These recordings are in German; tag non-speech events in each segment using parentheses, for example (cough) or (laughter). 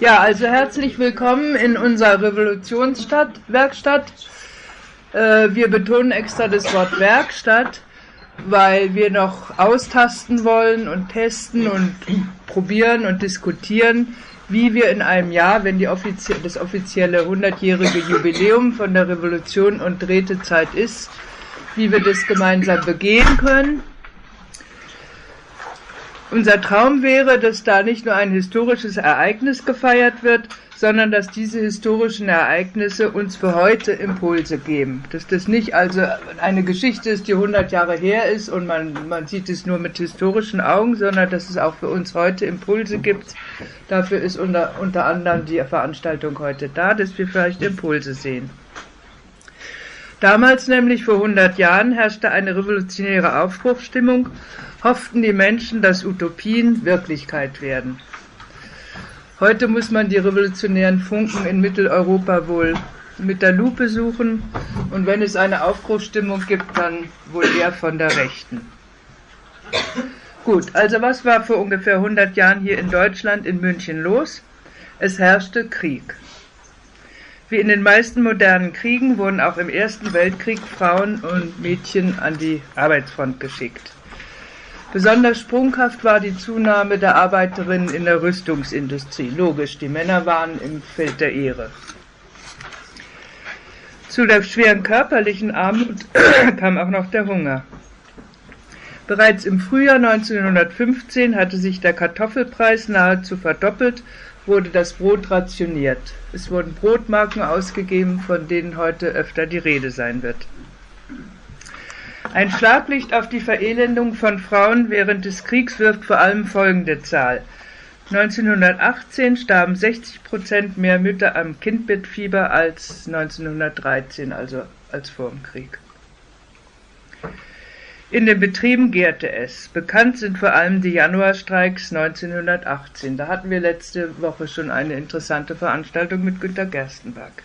Ja, also herzlich willkommen in unserer Revolutionswerkstatt. Äh, wir betonen extra das Wort Werkstatt, weil wir noch austasten wollen und testen und probieren und diskutieren, wie wir in einem Jahr, wenn offizie das offizielle 100-jährige Jubiläum von der Revolution und Rätezeit ist, wie wir das gemeinsam begehen können. Unser Traum wäre, dass da nicht nur ein historisches Ereignis gefeiert wird, sondern dass diese historischen Ereignisse uns für heute Impulse geben. Dass das nicht also eine Geschichte ist, die 100 Jahre her ist und man, man sieht es nur mit historischen Augen, sondern dass es auch für uns heute Impulse gibt. Dafür ist unter, unter anderem die Veranstaltung heute da, dass wir vielleicht Impulse sehen. Damals nämlich vor 100 Jahren herrschte eine revolutionäre Aufbruchsstimmung hofften die Menschen, dass Utopien Wirklichkeit werden. Heute muss man die revolutionären Funken in Mitteleuropa wohl mit der Lupe suchen und wenn es eine Aufbruchsstimmung gibt, dann wohl eher von der Rechten. Gut, also was war vor ungefähr 100 Jahren hier in Deutschland in München los? Es herrschte Krieg. Wie in den meisten modernen Kriegen wurden auch im Ersten Weltkrieg Frauen und Mädchen an die Arbeitsfront geschickt. Besonders sprunghaft war die Zunahme der Arbeiterinnen in der Rüstungsindustrie. Logisch, die Männer waren im Feld der Ehre. Zu der schweren körperlichen Armut (clears throat) kam auch noch der Hunger. Bereits im Frühjahr 1915 hatte sich der Kartoffelpreis nahezu verdoppelt, wurde das Brot rationiert. Es wurden Brotmarken ausgegeben, von denen heute öfter die Rede sein wird. Ein Schlaglicht auf die Verelendung von Frauen während des Kriegs wirft vor allem folgende Zahl. 1918 starben 60 Prozent mehr Mütter am Kindbettfieber als 1913, also als vor dem Krieg. In den Betrieben gärte es. Bekannt sind vor allem die Januarstreiks 1918. Da hatten wir letzte Woche schon eine interessante Veranstaltung mit Günter Gerstenberg.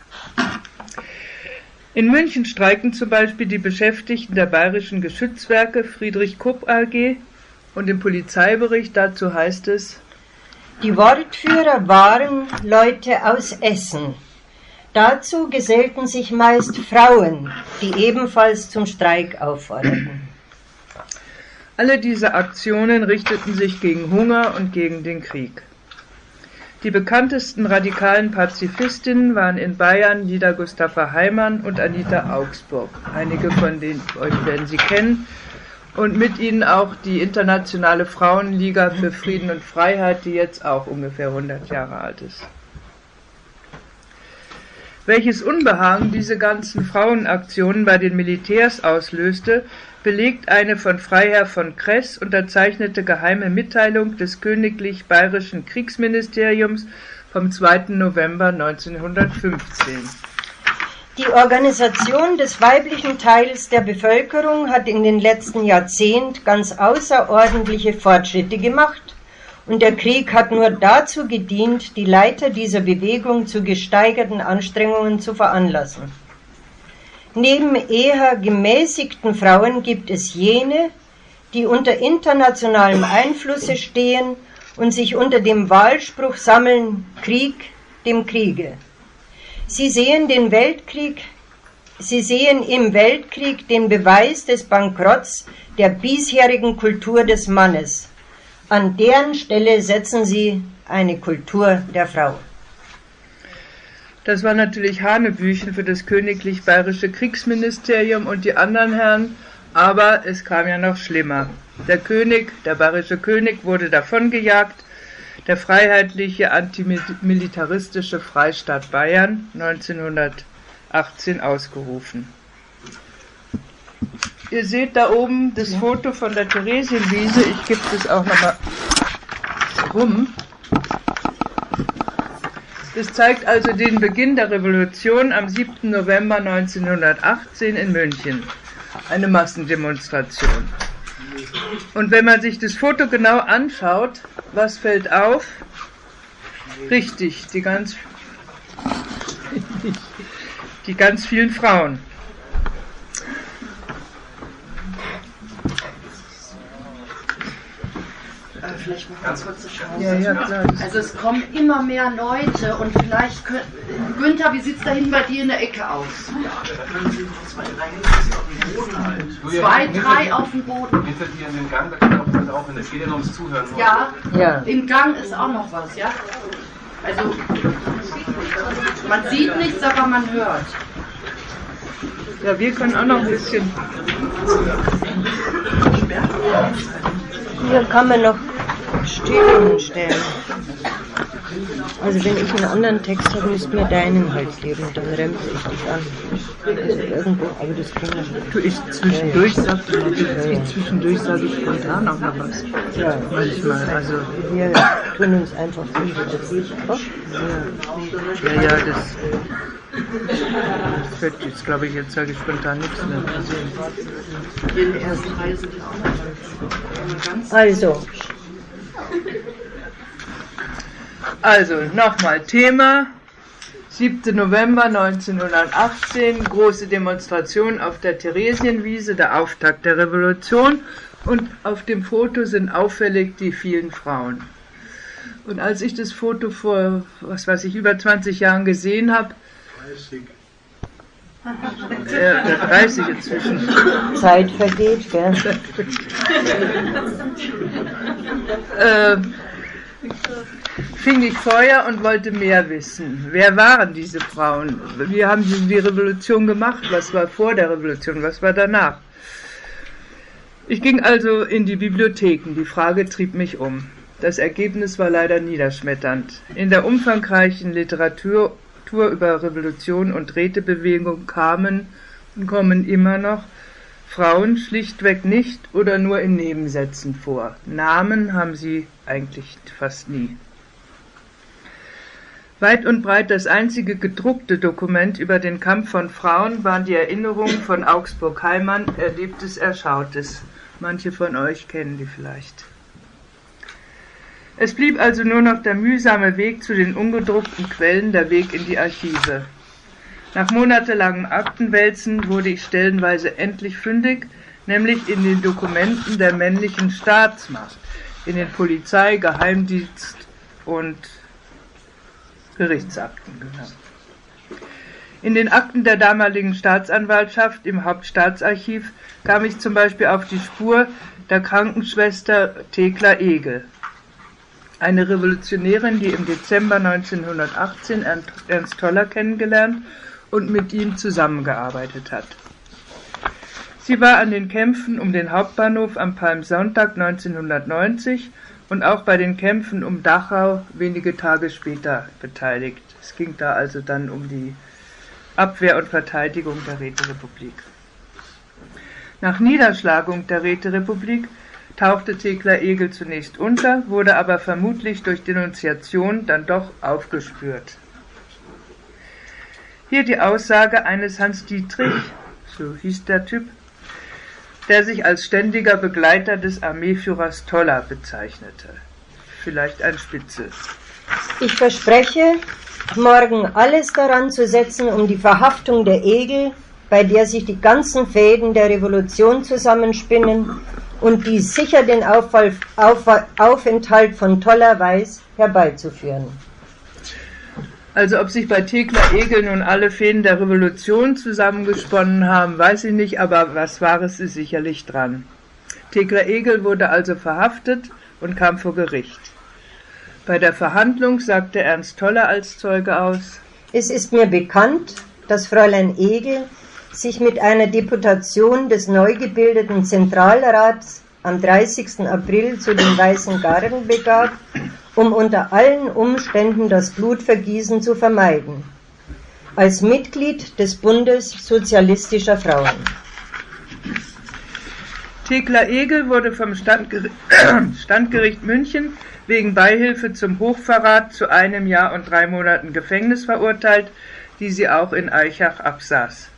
In München streiken zum Beispiel die Beschäftigten der Bayerischen Geschützwerke Friedrich Kupp AG und im Polizeibericht dazu heißt es, die Wortführer waren Leute aus Essen. Dazu gesellten sich meist Frauen, die ebenfalls zum Streik aufforderten. Alle diese Aktionen richteten sich gegen Hunger und gegen den Krieg. Die bekanntesten radikalen Pazifistinnen waren in Bayern Nida Gustafa Heimann und Anita Augsburg. Einige von denen euch werden Sie kennen. Und mit ihnen auch die Internationale Frauenliga für Frieden und Freiheit, die jetzt auch ungefähr 100 Jahre alt ist. Welches Unbehagen diese ganzen Frauenaktionen bei den Militärs auslöste, belegt eine von Freiherr von Kress unterzeichnete geheime Mitteilung des Königlich Bayerischen Kriegsministeriums vom 2. November 1915. Die Organisation des weiblichen Teils der Bevölkerung hat in den letzten Jahrzehnten ganz außerordentliche Fortschritte gemacht und der Krieg hat nur dazu gedient, die Leiter dieser Bewegung zu gesteigerten Anstrengungen zu veranlassen. Neben eher gemäßigten Frauen gibt es jene, die unter internationalem Einflusse stehen und sich unter dem Wahlspruch sammeln Krieg dem Kriege. Sie sehen den Weltkrieg, sie sehen im Weltkrieg den Beweis des Bankrotts der bisherigen Kultur des Mannes. An deren Stelle setzen sie eine Kultur der Frau. Das war natürlich Hanebüchen für das königlich bayerische Kriegsministerium und die anderen Herren, aber es kam ja noch schlimmer. Der König, der bayerische König, wurde davongejagt, der freiheitliche antimilitaristische Freistaat Bayern 1918 ausgerufen. Ihr seht da oben das Foto von der Theresienwiese. Ich gebe das auch nochmal rum. Das zeigt also den Beginn der Revolution am 7. November 1918 in München. Eine Massendemonstration. Und wenn man sich das Foto genau anschaut, was fällt auf? Richtig, die ganz, (laughs) die ganz vielen Frauen. Vielleicht mal ganz kurz Pause. Ja, ja, klar. Also es kommen immer mehr Leute und vielleicht können, Günther, wie sieht es da hinten bei dir in der Ecke aus? Zwei, drei auf dem Boden. Hinter dir in den Gang, da kann auch, das auch hin. Es geht ja nur ums Zuhören. Ja, Ja. im Gang ist auch noch was, ja? Also man sieht nichts, aber man hört. Ja, wir können auch noch ein bisschen. Hier kann man noch Stühle stellen. Also wenn ich einen anderen Text habe, müsst mir deinen halt geben, dann rempel ich dich an. Also irgendwo, aber das wir nicht. Du, ich zwischendurch sag ich zwischendurch sage ich spontan auch noch was. Ja, Manchmal, also wir tun uns einfach ich auch. ja, ja, das fällt jetzt, glaube ich, jetzt sage ich spontan nichts mehr. Hier in der ersten Reihe sind ja auch noch ganz Also, Also, nochmal Thema. 7. November 1918, große Demonstration auf der Theresienwiese, der Auftakt der Revolution. Und auf dem Foto sind auffällig die vielen Frauen. Und als ich das Foto vor, was weiß ich, über 20 Jahren gesehen habe, 30. Äh, 30 inzwischen. Zeit vergeht, gell? (laughs) äh, fing ich Feuer und wollte mehr wissen. Wer waren diese Frauen? Wie haben sie die Revolution gemacht? Was war vor der Revolution? Was war danach? Ich ging also in die Bibliotheken. Die Frage trieb mich um. Das Ergebnis war leider niederschmetternd. In der umfangreichen Literatur über Revolution und Rätebewegung kamen und kommen immer noch Frauen schlichtweg nicht oder nur in Nebensätzen vor. Namen haben sie eigentlich fast nie. Weit und breit das einzige gedruckte Dokument über den Kampf von Frauen waren die Erinnerungen von Augsburg-Heimann, Erlebtes, Erschautes. Manche von euch kennen die vielleicht. Es blieb also nur noch der mühsame Weg zu den ungedruckten Quellen, der Weg in die Archive. Nach monatelangem Aktenwälzen wurde ich stellenweise endlich fündig, nämlich in den Dokumenten der männlichen Staatsmacht, in den Polizei-, Geheimdienst- und Gerichtsakten. Genau. In den Akten der damaligen Staatsanwaltschaft im Hauptstaatsarchiv kam ich zum Beispiel auf die Spur der Krankenschwester Thekla Egel, eine Revolutionärin, die im Dezember 1918 Ernst Toller kennengelernt und mit ihm zusammengearbeitet hat. Sie war an den Kämpfen um den Hauptbahnhof am Palmsonntag 1990 und auch bei den Kämpfen um Dachau wenige Tage später beteiligt. Es ging da also dann um die Abwehr und Verteidigung der Räterepublik. Nach Niederschlagung der Räterepublik tauchte Thekla Egel zunächst unter, wurde aber vermutlich durch Denunziation dann doch aufgespürt. Hier die Aussage eines Hans Dietrich, so hieß der Typ, der sich als ständiger Begleiter des Armeeführers Toller bezeichnete. Vielleicht ein Spitze. Ich verspreche, morgen alles daran zu setzen, um die Verhaftung der Egel, bei der sich die ganzen Fäden der Revolution zusammenspinnen und die sicher den Aufenthalt von Toller weiß, herbeizuführen. Also ob sich bei Thekla Egel nun alle Fäden der Revolution zusammengesponnen haben, weiß ich nicht, aber was Wahres ist sicherlich dran. Thekla Egel wurde also verhaftet und kam vor Gericht. Bei der Verhandlung sagte Ernst Toller als Zeuge aus, Es ist mir bekannt, dass Fräulein Egel sich mit einer Deputation des neu gebildeten Zentralrats am 30. April zu den Weißen Garden begab, um unter allen Umständen das Blutvergießen zu vermeiden. Als Mitglied des Bundes sozialistischer Frauen. Thekla Egel wurde vom Standgericht, (clears throat) Standgericht München wegen Beihilfe zum Hochverrat zu einem Jahr und drei Monaten Gefängnis verurteilt, die sie auch in Eichach absaß.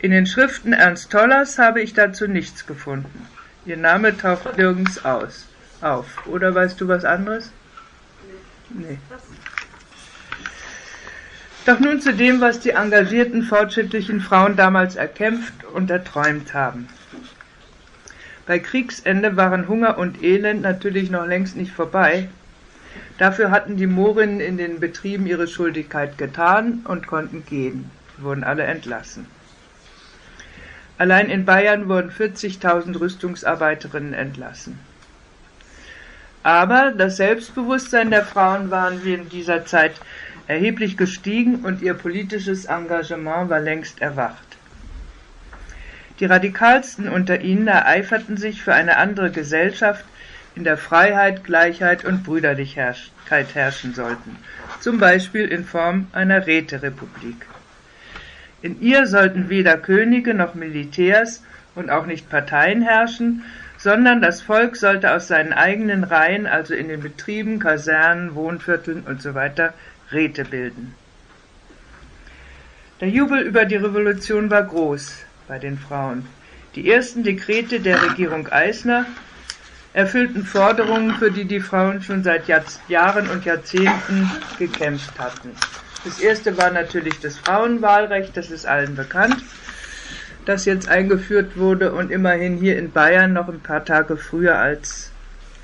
In den Schriften Ernst Tollers habe ich dazu nichts gefunden. Ihr Name taucht nirgends aus, auf. Oder weißt du was anderes? Nee. Doch nun zu dem, was die engagierten, fortschrittlichen Frauen damals erkämpft und erträumt haben. Bei Kriegsende waren Hunger und Elend natürlich noch längst nicht vorbei. Dafür hatten die Moorinnen in den Betrieben ihre Schuldigkeit getan und konnten gehen. Sie wurden alle entlassen. Allein in Bayern wurden 40.000 Rüstungsarbeiterinnen entlassen. Aber das Selbstbewusstsein der Frauen war in dieser Zeit erheblich gestiegen und ihr politisches Engagement war längst erwacht. Die Radikalsten unter ihnen ereiferten sich für eine andere Gesellschaft, in der Freiheit, Gleichheit und Brüderlichkeit herrschen sollten, zum Beispiel in Form einer Räterepublik. In ihr sollten weder Könige noch Militärs und auch nicht Parteien herrschen, sondern das Volk sollte aus seinen eigenen Reihen, also in den Betrieben, Kasernen, Wohnvierteln usw., so Räte bilden. Der Jubel über die Revolution war groß bei den Frauen. Die ersten Dekrete der Regierung Eisner erfüllten Forderungen, für die die Frauen schon seit Jahren und Jahrzehnten gekämpft hatten. Das erste war natürlich das Frauenwahlrecht, das ist allen bekannt, das jetzt eingeführt wurde und immerhin hier in Bayern noch ein paar Tage früher als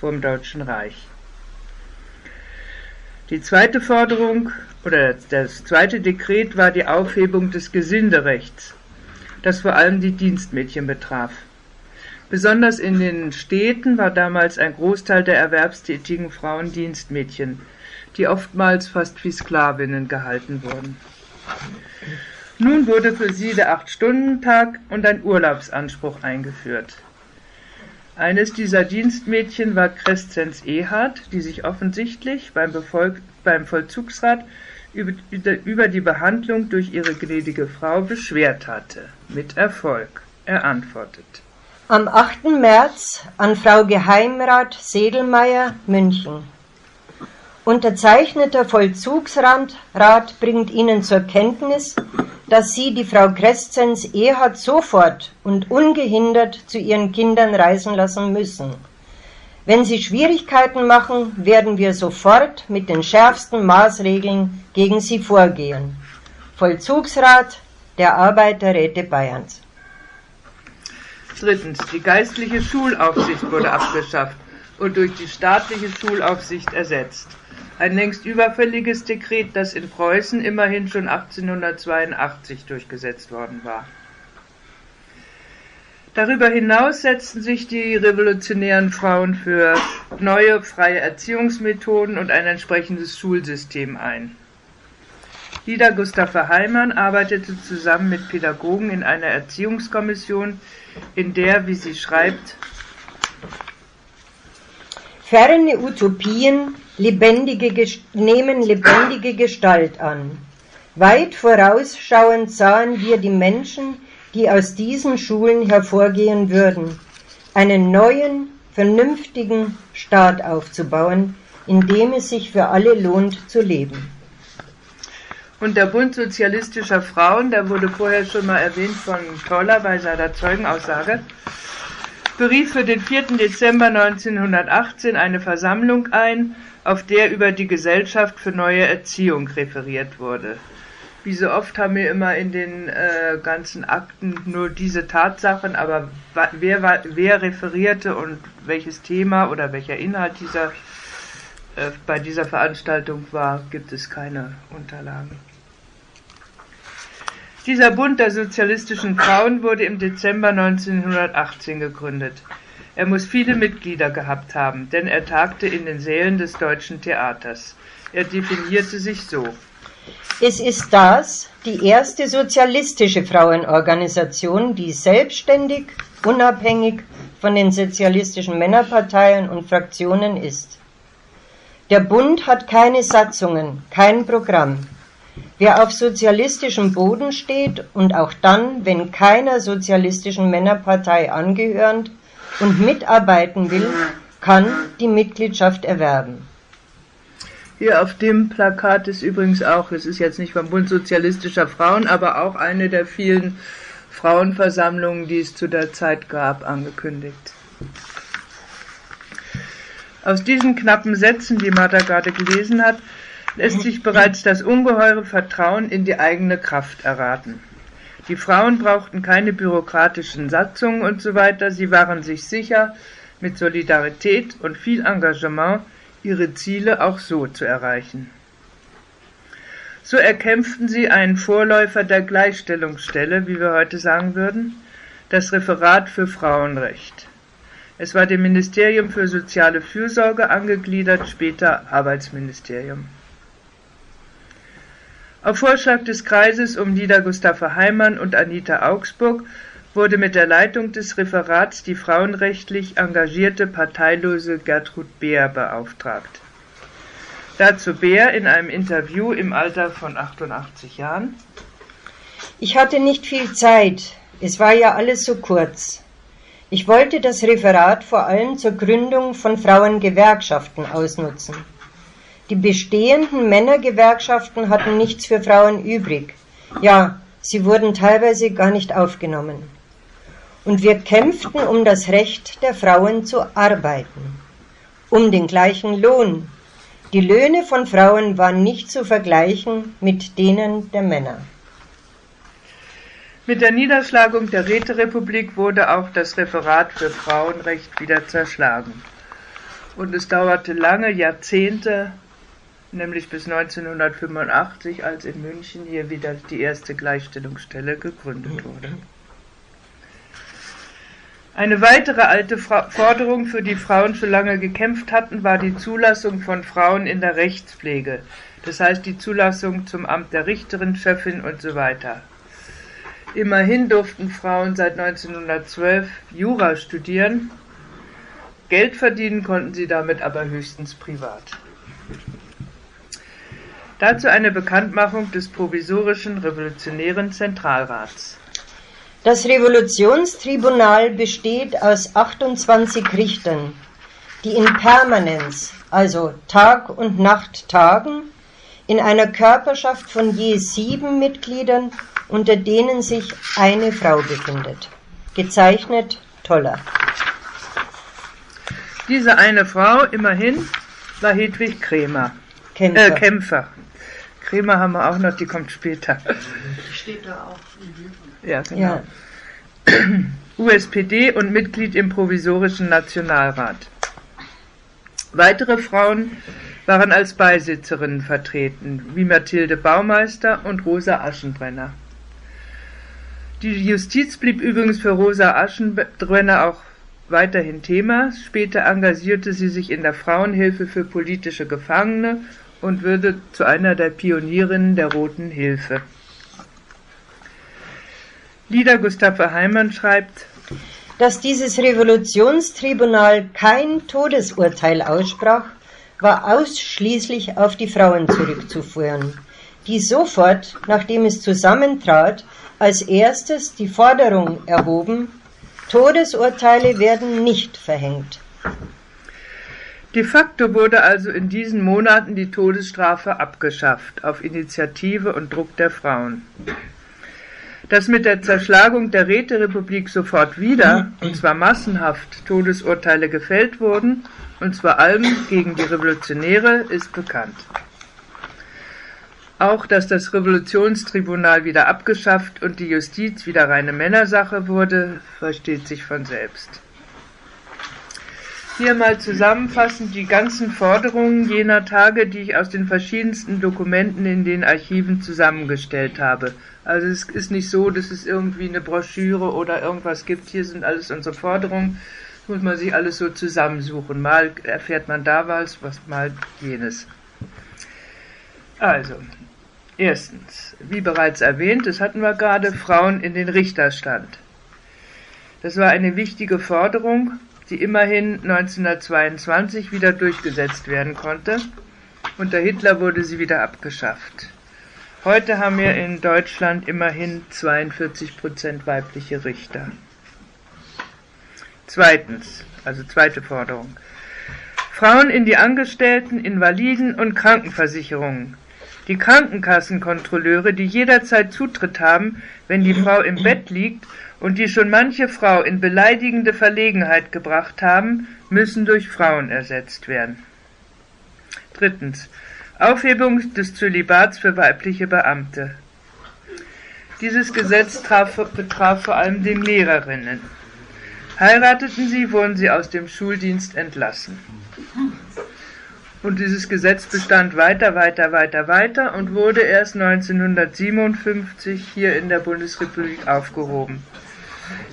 vom Deutschen Reich. Die zweite Forderung oder das zweite Dekret war die Aufhebung des Gesinderechts, das vor allem die Dienstmädchen betraf. Besonders in den Städten war damals ein Großteil der erwerbstätigen Frauen Dienstmädchen, die oftmals fast wie Sklavinnen gehalten wurden. Nun wurde für sie der Acht-Stunden-Tag und ein Urlaubsanspruch eingeführt. Eines dieser Dienstmädchen war Creszenz Ehard, die sich offensichtlich beim, Befolg beim Vollzugsrat über, über die Behandlung durch ihre gnädige Frau beschwert hatte. Mit Erfolg. Er antwortet. Am 8. März an Frau Geheimrat Sedelmeier, München. Unterzeichneter Vollzugsrat bringt Ihnen zur Kenntnis, dass Sie die Frau Crescenz Ehard sofort und ungehindert zu Ihren Kindern reisen lassen müssen. Wenn Sie Schwierigkeiten machen, werden wir sofort mit den schärfsten Maßregeln gegen Sie vorgehen. Vollzugsrat der Arbeiterräte Bayerns. Drittens, die geistliche Schulaufsicht wurde abgeschafft und durch die staatliche Schulaufsicht ersetzt. Ein längst überfälliges Dekret, das in Preußen immerhin schon 1882 durchgesetzt worden war. Darüber hinaus setzten sich die revolutionären Frauen für neue freie Erziehungsmethoden und ein entsprechendes Schulsystem ein. Lieder Gustav Heimann arbeitete zusammen mit Pädagogen in einer Erziehungskommission, in der, wie sie schreibt, ferne Utopien lebendige, nehmen lebendige Gestalt an. Weit vorausschauend sahen wir die Menschen, die aus diesen Schulen hervorgehen würden, einen neuen, vernünftigen Staat aufzubauen, in dem es sich für alle lohnt zu leben. Und der Bund sozialistischer Frauen, der wurde vorher schon mal erwähnt von Toller bei seiner Zeugenaussage, berief für den 4. Dezember 1918 eine Versammlung ein, auf der über die Gesellschaft für neue Erziehung referiert wurde. Wie so oft haben wir immer in den äh, ganzen Akten nur diese Tatsachen, aber wer, wer referierte und welches Thema oder welcher Inhalt dieser, äh, bei dieser Veranstaltung war, gibt es keine Unterlagen. Dieser Bund der sozialistischen Frauen wurde im Dezember 1918 gegründet. Er muss viele Mitglieder gehabt haben, denn er tagte in den Sälen des Deutschen Theaters. Er definierte sich so. Es ist das, die erste sozialistische Frauenorganisation, die selbstständig, unabhängig von den sozialistischen Männerparteien und Fraktionen ist. Der Bund hat keine Satzungen, kein Programm. Wer auf sozialistischem Boden steht und auch dann, wenn keiner sozialistischen Männerpartei angehörend und mitarbeiten will, kann die Mitgliedschaft erwerben. Hier auf dem Plakat ist übrigens auch, es ist jetzt nicht vom Bund Sozialistischer Frauen, aber auch eine der vielen Frauenversammlungen, die es zu der Zeit gab, angekündigt. Aus diesen knappen Sätzen, die Martha gerade gelesen hat, lässt sich bereits das ungeheure Vertrauen in die eigene Kraft erraten. Die Frauen brauchten keine bürokratischen Satzungen und so weiter, sie waren sich sicher, mit Solidarität und viel Engagement ihre Ziele auch so zu erreichen. So erkämpften sie einen Vorläufer der Gleichstellungsstelle, wie wir heute sagen würden, das Referat für Frauenrecht. Es war dem Ministerium für soziale Fürsorge angegliedert, später Arbeitsministerium. Auf Vorschlag des Kreises um Lieder Gustafa Heimann und Anita Augsburg wurde mit der Leitung des Referats die frauenrechtlich engagierte parteilose Gertrud Beer beauftragt. Dazu Beer in einem Interview im Alter von 88 Jahren. Ich hatte nicht viel Zeit. Es war ja alles so kurz. Ich wollte das Referat vor allem zur Gründung von Frauengewerkschaften ausnutzen. Die bestehenden Männergewerkschaften hatten nichts für Frauen übrig. Ja, sie wurden teilweise gar nicht aufgenommen. Und wir kämpften um das Recht der Frauen zu arbeiten, um den gleichen Lohn. Die Löhne von Frauen waren nicht zu vergleichen mit denen der Männer. Mit der Niederschlagung der Räterepublik wurde auch das Referat für Frauenrecht wieder zerschlagen. Und es dauerte lange Jahrzehnte, nämlich bis 1985, als in München hier wieder die erste Gleichstellungsstelle gegründet wurde. Eine weitere alte Fra Forderung, für die Frauen schon lange gekämpft hatten, war die Zulassung von Frauen in der Rechtspflege. Das heißt die Zulassung zum Amt der Richterin, Chefin und so weiter. Immerhin durften Frauen seit 1912 Jura studieren. Geld verdienen konnten sie damit aber höchstens privat. Dazu eine Bekanntmachung des provisorischen Revolutionären Zentralrats. Das Revolutionstribunal besteht aus 28 Richtern, die in Permanenz, also Tag und Nacht tagen, in einer Körperschaft von je sieben Mitgliedern, unter denen sich eine Frau befindet. Gezeichnet Toller. Diese eine Frau, immerhin, war Hedwig Krämer. Kämpfer. Äh, Kämpfer. Krämer haben wir auch noch, die kommt später. Steht da auch. Ja, genau. (clears throat) Ja. USPD und Mitglied im provisorischen Nationalrat. Weitere Frauen waren als Beisitzerinnen vertreten, wie Mathilde Baumeister und Rosa Aschenbrenner. Die Justiz blieb übrigens für Rosa Aschenbrenner auch weiterhin Thema. Später engagierte sie sich in der Frauenhilfe für politische Gefangene und würde zu einer der Pionierinnen der Roten Hilfe. Lieder Gustave Heimann schreibt, Dass dieses Revolutionstribunal kein Todesurteil aussprach, war ausschließlich auf die Frauen zurückzuführen, die sofort, nachdem es zusammentrat, als erstes die Forderung erhoben, Todesurteile werden nicht verhängt. De facto wurde also in diesen Monaten die Todesstrafe abgeschafft, auf Initiative und Druck der Frauen. Dass mit der Zerschlagung der Räterepublik sofort wieder, und zwar massenhaft, Todesurteile gefällt wurden, und zwar allem gegen die Revolutionäre, ist bekannt. Auch, dass das Revolutionstribunal wieder abgeschafft und die Justiz wieder reine Männersache wurde, versteht sich von selbst. Hier mal zusammenfassend die ganzen Forderungen jener Tage, die ich aus den verschiedensten Dokumenten in den Archiven zusammengestellt habe. Also es ist nicht so, dass es irgendwie eine Broschüre oder irgendwas gibt. Hier sind alles unsere Forderungen. Das muss man sich alles so zusammensuchen. Mal erfährt man da was, was mal jenes. Also, erstens, wie bereits erwähnt, das hatten wir gerade, Frauen in den Richterstand. Das war eine wichtige Forderung, die immerhin 1922 wieder durchgesetzt werden konnte. Unter Hitler wurde sie wieder abgeschafft. Heute haben wir in Deutschland immerhin 42 Prozent weibliche Richter. Zweitens, also zweite Forderung. Frauen in die Angestellten, Invaliden und Krankenversicherungen. Die Krankenkassenkontrolleure, die jederzeit Zutritt haben, wenn die Frau im Bett liegt und die schon manche Frau in beleidigende Verlegenheit gebracht haben, müssen durch Frauen ersetzt werden. Drittens. Aufhebung des Zölibats für weibliche Beamte. Dieses Gesetz traf, betraf vor allem den Lehrerinnen. Heirateten sie, wurden sie aus dem Schuldienst entlassen. Und dieses Gesetz bestand weiter, weiter, weiter, weiter und wurde erst 1957 hier in der Bundesrepublik aufgehoben.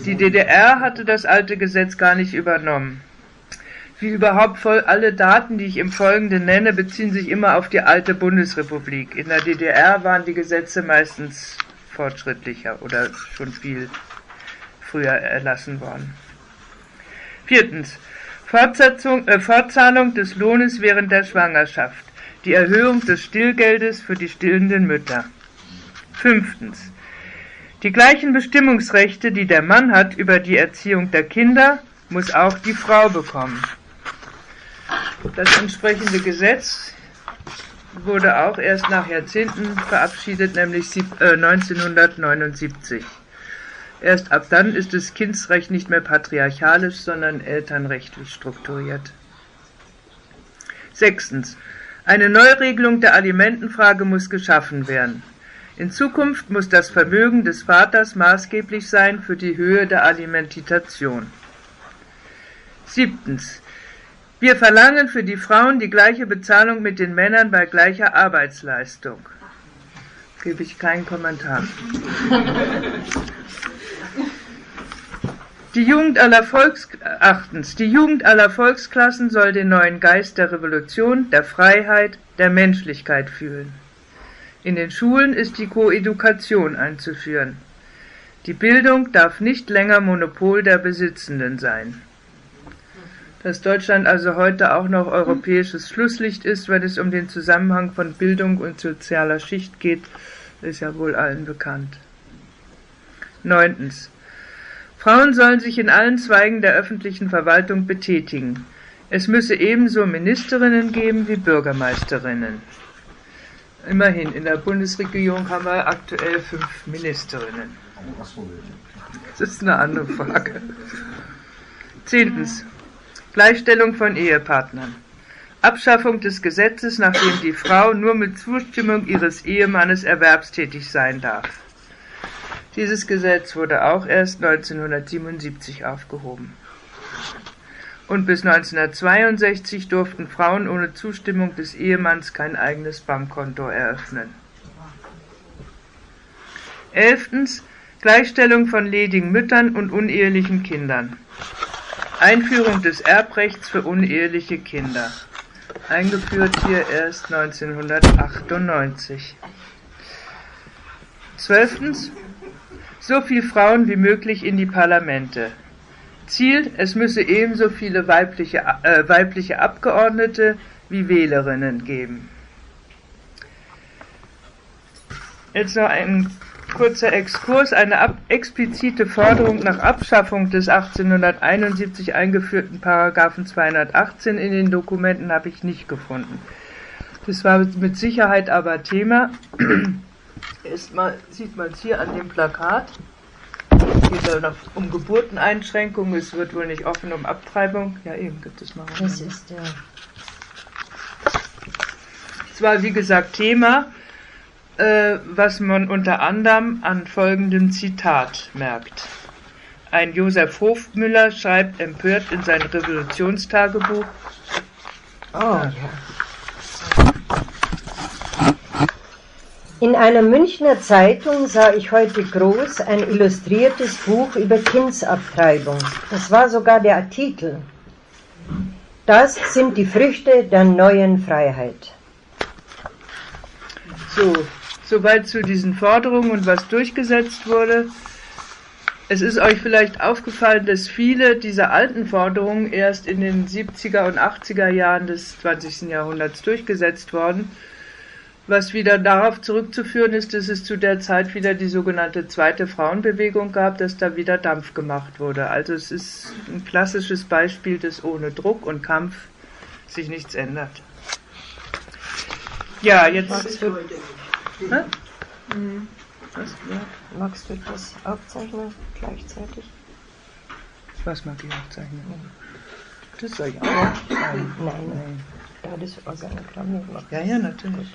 Die DDR hatte das alte Gesetz gar nicht übernommen. Wie überhaupt voll alle Daten, die ich im Folgenden nenne, beziehen sich immer auf die alte Bundesrepublik. In der DDR waren die Gesetze meistens fortschrittlicher oder schon viel früher erlassen worden. Viertens. Äh, Fortzahlung des Lohnes während der Schwangerschaft. Die Erhöhung des Stillgeldes für die stillenden Mütter. Fünftens. Die gleichen Bestimmungsrechte, die der Mann hat über die Erziehung der Kinder, muss auch die Frau bekommen. Das entsprechende Gesetz wurde auch erst nach Jahrzehnten verabschiedet, nämlich 1979. Äh, erst ab dann ist das Kindsrecht nicht mehr patriarchalisch, sondern elternrechtlich strukturiert. Sechstens. Eine Neuregelung der Alimentenfrage muss geschaffen werden. In Zukunft muss das Vermögen des Vaters maßgeblich sein für die Höhe der Alimentation. Siebtens. Wir verlangen für die Frauen die gleiche Bezahlung mit den Männern bei gleicher Arbeitsleistung. Gebe ich keinen Kommentar. Die Jugend aller Volks achtens, die Jugend aller Volksklassen soll den neuen Geist der Revolution, der Freiheit, der Menschlichkeit fühlen. In den Schulen ist die Koedukation einzuführen. Die Bildung darf nicht länger Monopol der Besitzenden sein. Dass Deutschland also heute auch noch europäisches Schlusslicht ist, wenn es um den Zusammenhang von Bildung und sozialer Schicht geht, ist ja wohl allen bekannt. Neuntens. Frauen sollen sich in allen Zweigen der öffentlichen Verwaltung betätigen. Es müsse ebenso Ministerinnen geben wie Bürgermeisterinnen. Immerhin, in der Bundesregierung haben wir aktuell fünf Ministerinnen. Das ist eine andere Frage. Zehntens. Gleichstellung von Ehepartnern. Abschaffung des Gesetzes, nachdem die Frau nur mit Zustimmung ihres Ehemannes erwerbstätig sein darf. Dieses Gesetz wurde auch erst 1977 aufgehoben. Und bis 1962 durften Frauen ohne Zustimmung des Ehemanns kein eigenes Bankkonto eröffnen. Elftens Gleichstellung von ledigen Müttern und unehelichen Kindern. Einführung des Erbrechts für uneheliche Kinder. Eingeführt hier erst 1998. Zwölftens. So viel Frauen wie möglich in die Parlamente. Ziel, es müsse ebenso viele weibliche, äh, weibliche Abgeordnete wie Wählerinnen geben. Jetzt noch ein kurzer Exkurs, eine ab, explizite Forderung nach Abschaffung des 1871 eingeführten Paragraphen 218 in den Dokumenten habe ich nicht gefunden. Das war mit Sicherheit aber Thema. (clears throat) Erstmal sieht man es hier an dem Plakat. Ja noch um Geburteneinschränkungen, es wird wohl nicht offen um Abtreibung. Ja, eben gibt es noch. Das ist der. Es war wie gesagt Thema äh, was man unter anderem an folgendem Zitat merkt. Ein Josef Hofmüller schreibt empört in sein Revolutionstagebuch. Oh ja. In einer Münchner Zeitung sah ich heute groß ein illustriertes Buch über Kindsabtreibung. Das war sogar der Artikel. Das sind die Früchte der neuen Freiheit. So, Soweit zu diesen Forderungen und was durchgesetzt wurde. Es ist euch vielleicht aufgefallen, dass viele dieser alten Forderungen erst in den 70er und 80er Jahren des 20. Jahrhunderts durchgesetzt wurden, was wieder darauf zurückzuführen ist, dass es zu der Zeit wieder die sogenannte zweite Frauenbewegung gab, dass da wieder Dampf gemacht wurde. Also es ist ein klassisches Beispiel, dass ohne Druck und Kampf sich nichts ändert. Ja, jetzt. Hä? Mhm. Was? Ja. Magst du das aufzeichnen gleichzeitig? Was mag ich aufzeichnen? Das soll ich auch aufzeichnen. Nein, nein. Ja, das Organigramm gemacht. Ja, ja, natürlich. Gut,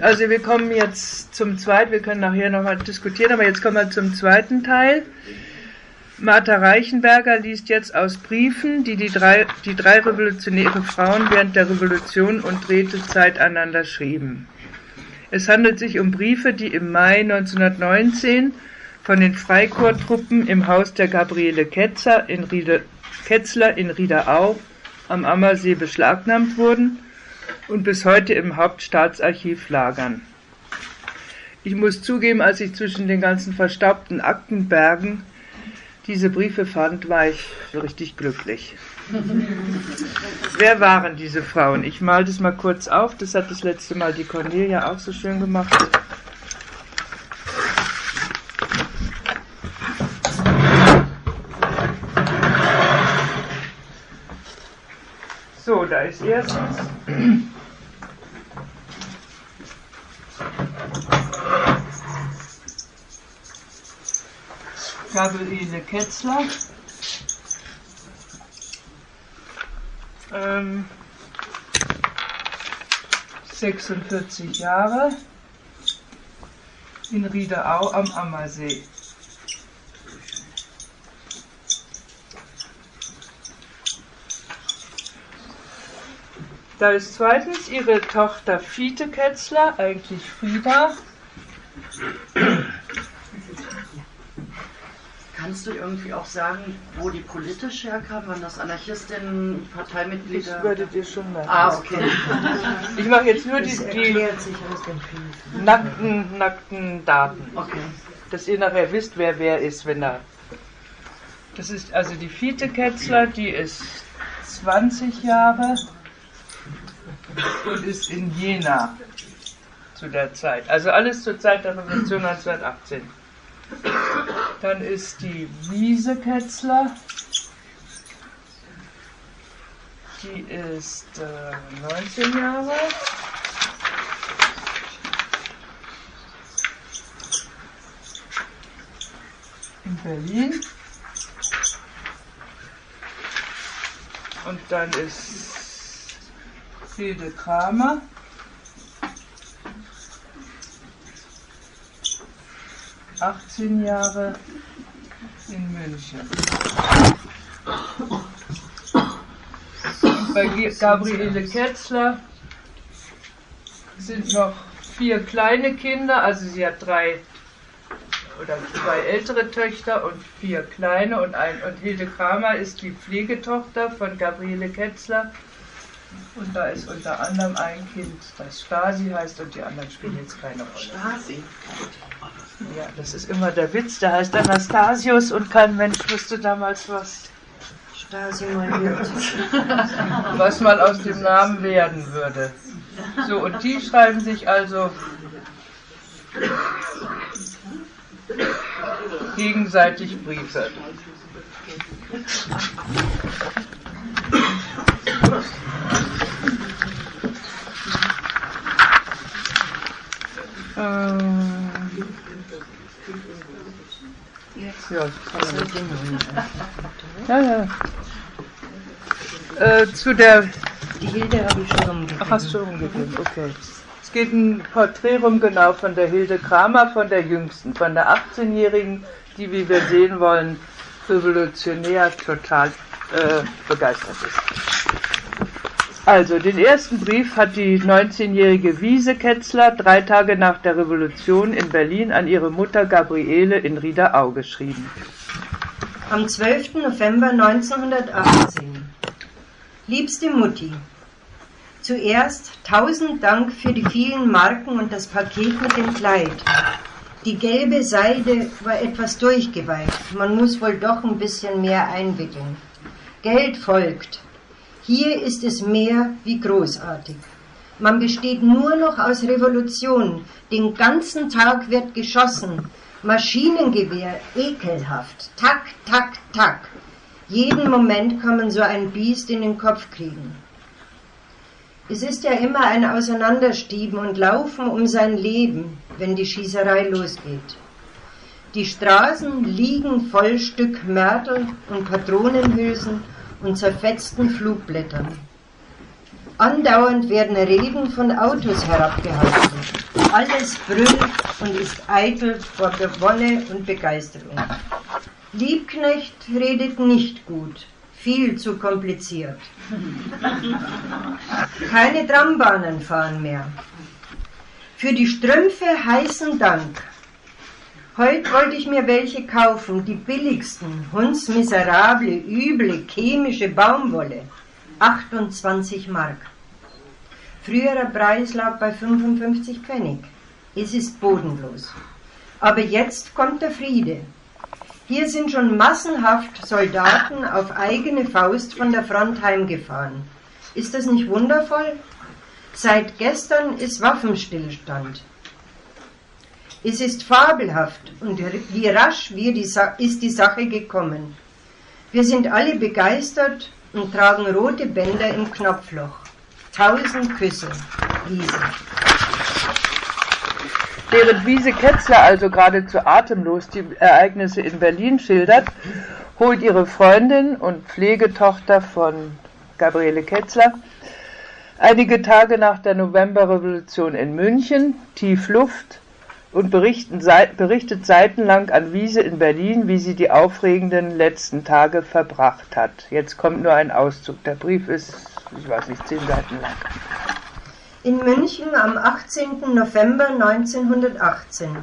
also wir kommen jetzt zum zweiten, wir können nachher nochmal diskutieren, aber jetzt kommen wir zum zweiten Teil. Martha Reichenberger liest jetzt aus Briefen, die die drei, die drei revolutionäre Frauen während der Revolution und Rätezeit einander schrieben. Es handelt sich um Briefe, die im Mai 1919 von den Freikorpstruppen im Haus der Gabriele Ketzer in Riede, Ketzler in Riederau am Ammersee beschlagnahmt wurden und bis heute im Hauptstaatsarchiv lagern. Ich muss zugeben, als ich zwischen den ganzen verstaubten Aktenbergen diese Briefe fand, war ich richtig glücklich. Wer waren diese Frauen? Ich mal das mal kurz auf. Das hat das letzte Mal die Cornelia auch so schön gemacht. So, da ist erstens Gabriele Ketzler. Ähm, 46 Jahre in Riederau am Ammersee. Da ist zweitens ihre Tochter Fiete Ketzler, eigentlich Frieda. Kannst du irgendwie auch sagen, wo die politisch herkam? Waren das Anarchistinnen, Parteimitglieder? Das würdet ihr schon merken. Ah, okay. (laughs) Ich mache jetzt nur die, die nackten, nackten Daten. Okay. Dass ihr nachher wisst, wer wer ist, wenn da. Das ist also die Fiete Ketzler, die ist 20 Jahre und ist in Jena zu der Zeit. Also alles zur Zeit der Revolution 1918. Dann ist die Wiese Ketzler. Die ist äh, 19 Jahre. In Berlin. Und dann ist Hilde Kramer. Achtzehn Jahre in München. Bei Gabriele Ketzler sind noch vier kleine Kinder, also sie hat drei oder zwei ältere Töchter und vier kleine und ein und Hilde Kramer ist die Pflegetochter von Gabriele Ketzler und da ist unter anderem ein Kind, das Stasi heißt und die anderen spielen jetzt keine Rolle. Stasi. Ja, das ist immer der Witz, der heißt Anastasius und kein Mensch wusste damals was, Stasi mal wird. was mal aus dem Namen werden würde. So, und die schreiben sich also gegenseitig Briefe. Ähm, ja, ja, ja. Äh, zu der Die Hilde habe ich schon umgekehrt. Ach, hast du umgekehrt, okay. Es geht ein Porträt rum, genau, von der Hilde Kramer, von der Jüngsten, von der 18-Jährigen, die, wie wir sehen wollen, revolutionär total äh, begeistert ist. Also, den ersten Brief hat die 19-jährige Wiese Ketzler drei Tage nach der Revolution in Berlin an ihre Mutter Gabriele in Riederau geschrieben. Am 12. November 1918. Liebste Mutti, zuerst tausend Dank für die vielen Marken und das Paket mit dem Kleid. Die gelbe Seide war etwas durchgeweicht. Man muss wohl doch ein bisschen mehr einwickeln. Geld folgt. Hier ist es mehr wie großartig. Man besteht nur noch aus Revolution. Den ganzen Tag wird geschossen. Maschinengewehr, ekelhaft. Tak, tak, tak. Jeden Moment kann man so ein Biest in den Kopf kriegen. Es ist ja immer ein Auseinanderstieben und Laufen um sein Leben, wenn die Schießerei losgeht. Die Straßen liegen voll Stück Mörtel und Patronenhülsen und zerfetzten Flugblättern. Andauernd werden Reden von Autos herabgehalten. Alles brüllt und ist eitel vor Wonne und Begeisterung. Liebknecht redet nicht gut, viel zu kompliziert. Keine Trambahnen fahren mehr. Für die Strümpfe heißen Dank. Heute wollte ich mir welche kaufen, die billigsten, hundsmiserable, üble, chemische Baumwolle. 28 Mark. Früherer Preis lag bei 55 Pfennig. Es ist bodenlos. Aber jetzt kommt der Friede. Hier sind schon massenhaft Soldaten auf eigene Faust von der Front heimgefahren. Ist das nicht wundervoll? Seit gestern ist Waffenstillstand. Es ist fabelhaft und wie rasch ist die Sache gekommen. Wir sind alle begeistert und tragen rote Bänder im Knopfloch. Tausend Küsse, Wiese. Während Wiese Ketzler also geradezu atemlos die Ereignisse in Berlin schildert, holt ihre Freundin und Pflegetochter von Gabriele Ketzler einige Tage nach der Novemberrevolution in München tief Luft und berichtet seitenlang an Wiese in Berlin, wie sie die aufregenden letzten Tage verbracht hat. Jetzt kommt nur ein Auszug. Der Brief ist, ich weiß nicht, zehn Seiten lang in München am 18. November 1918.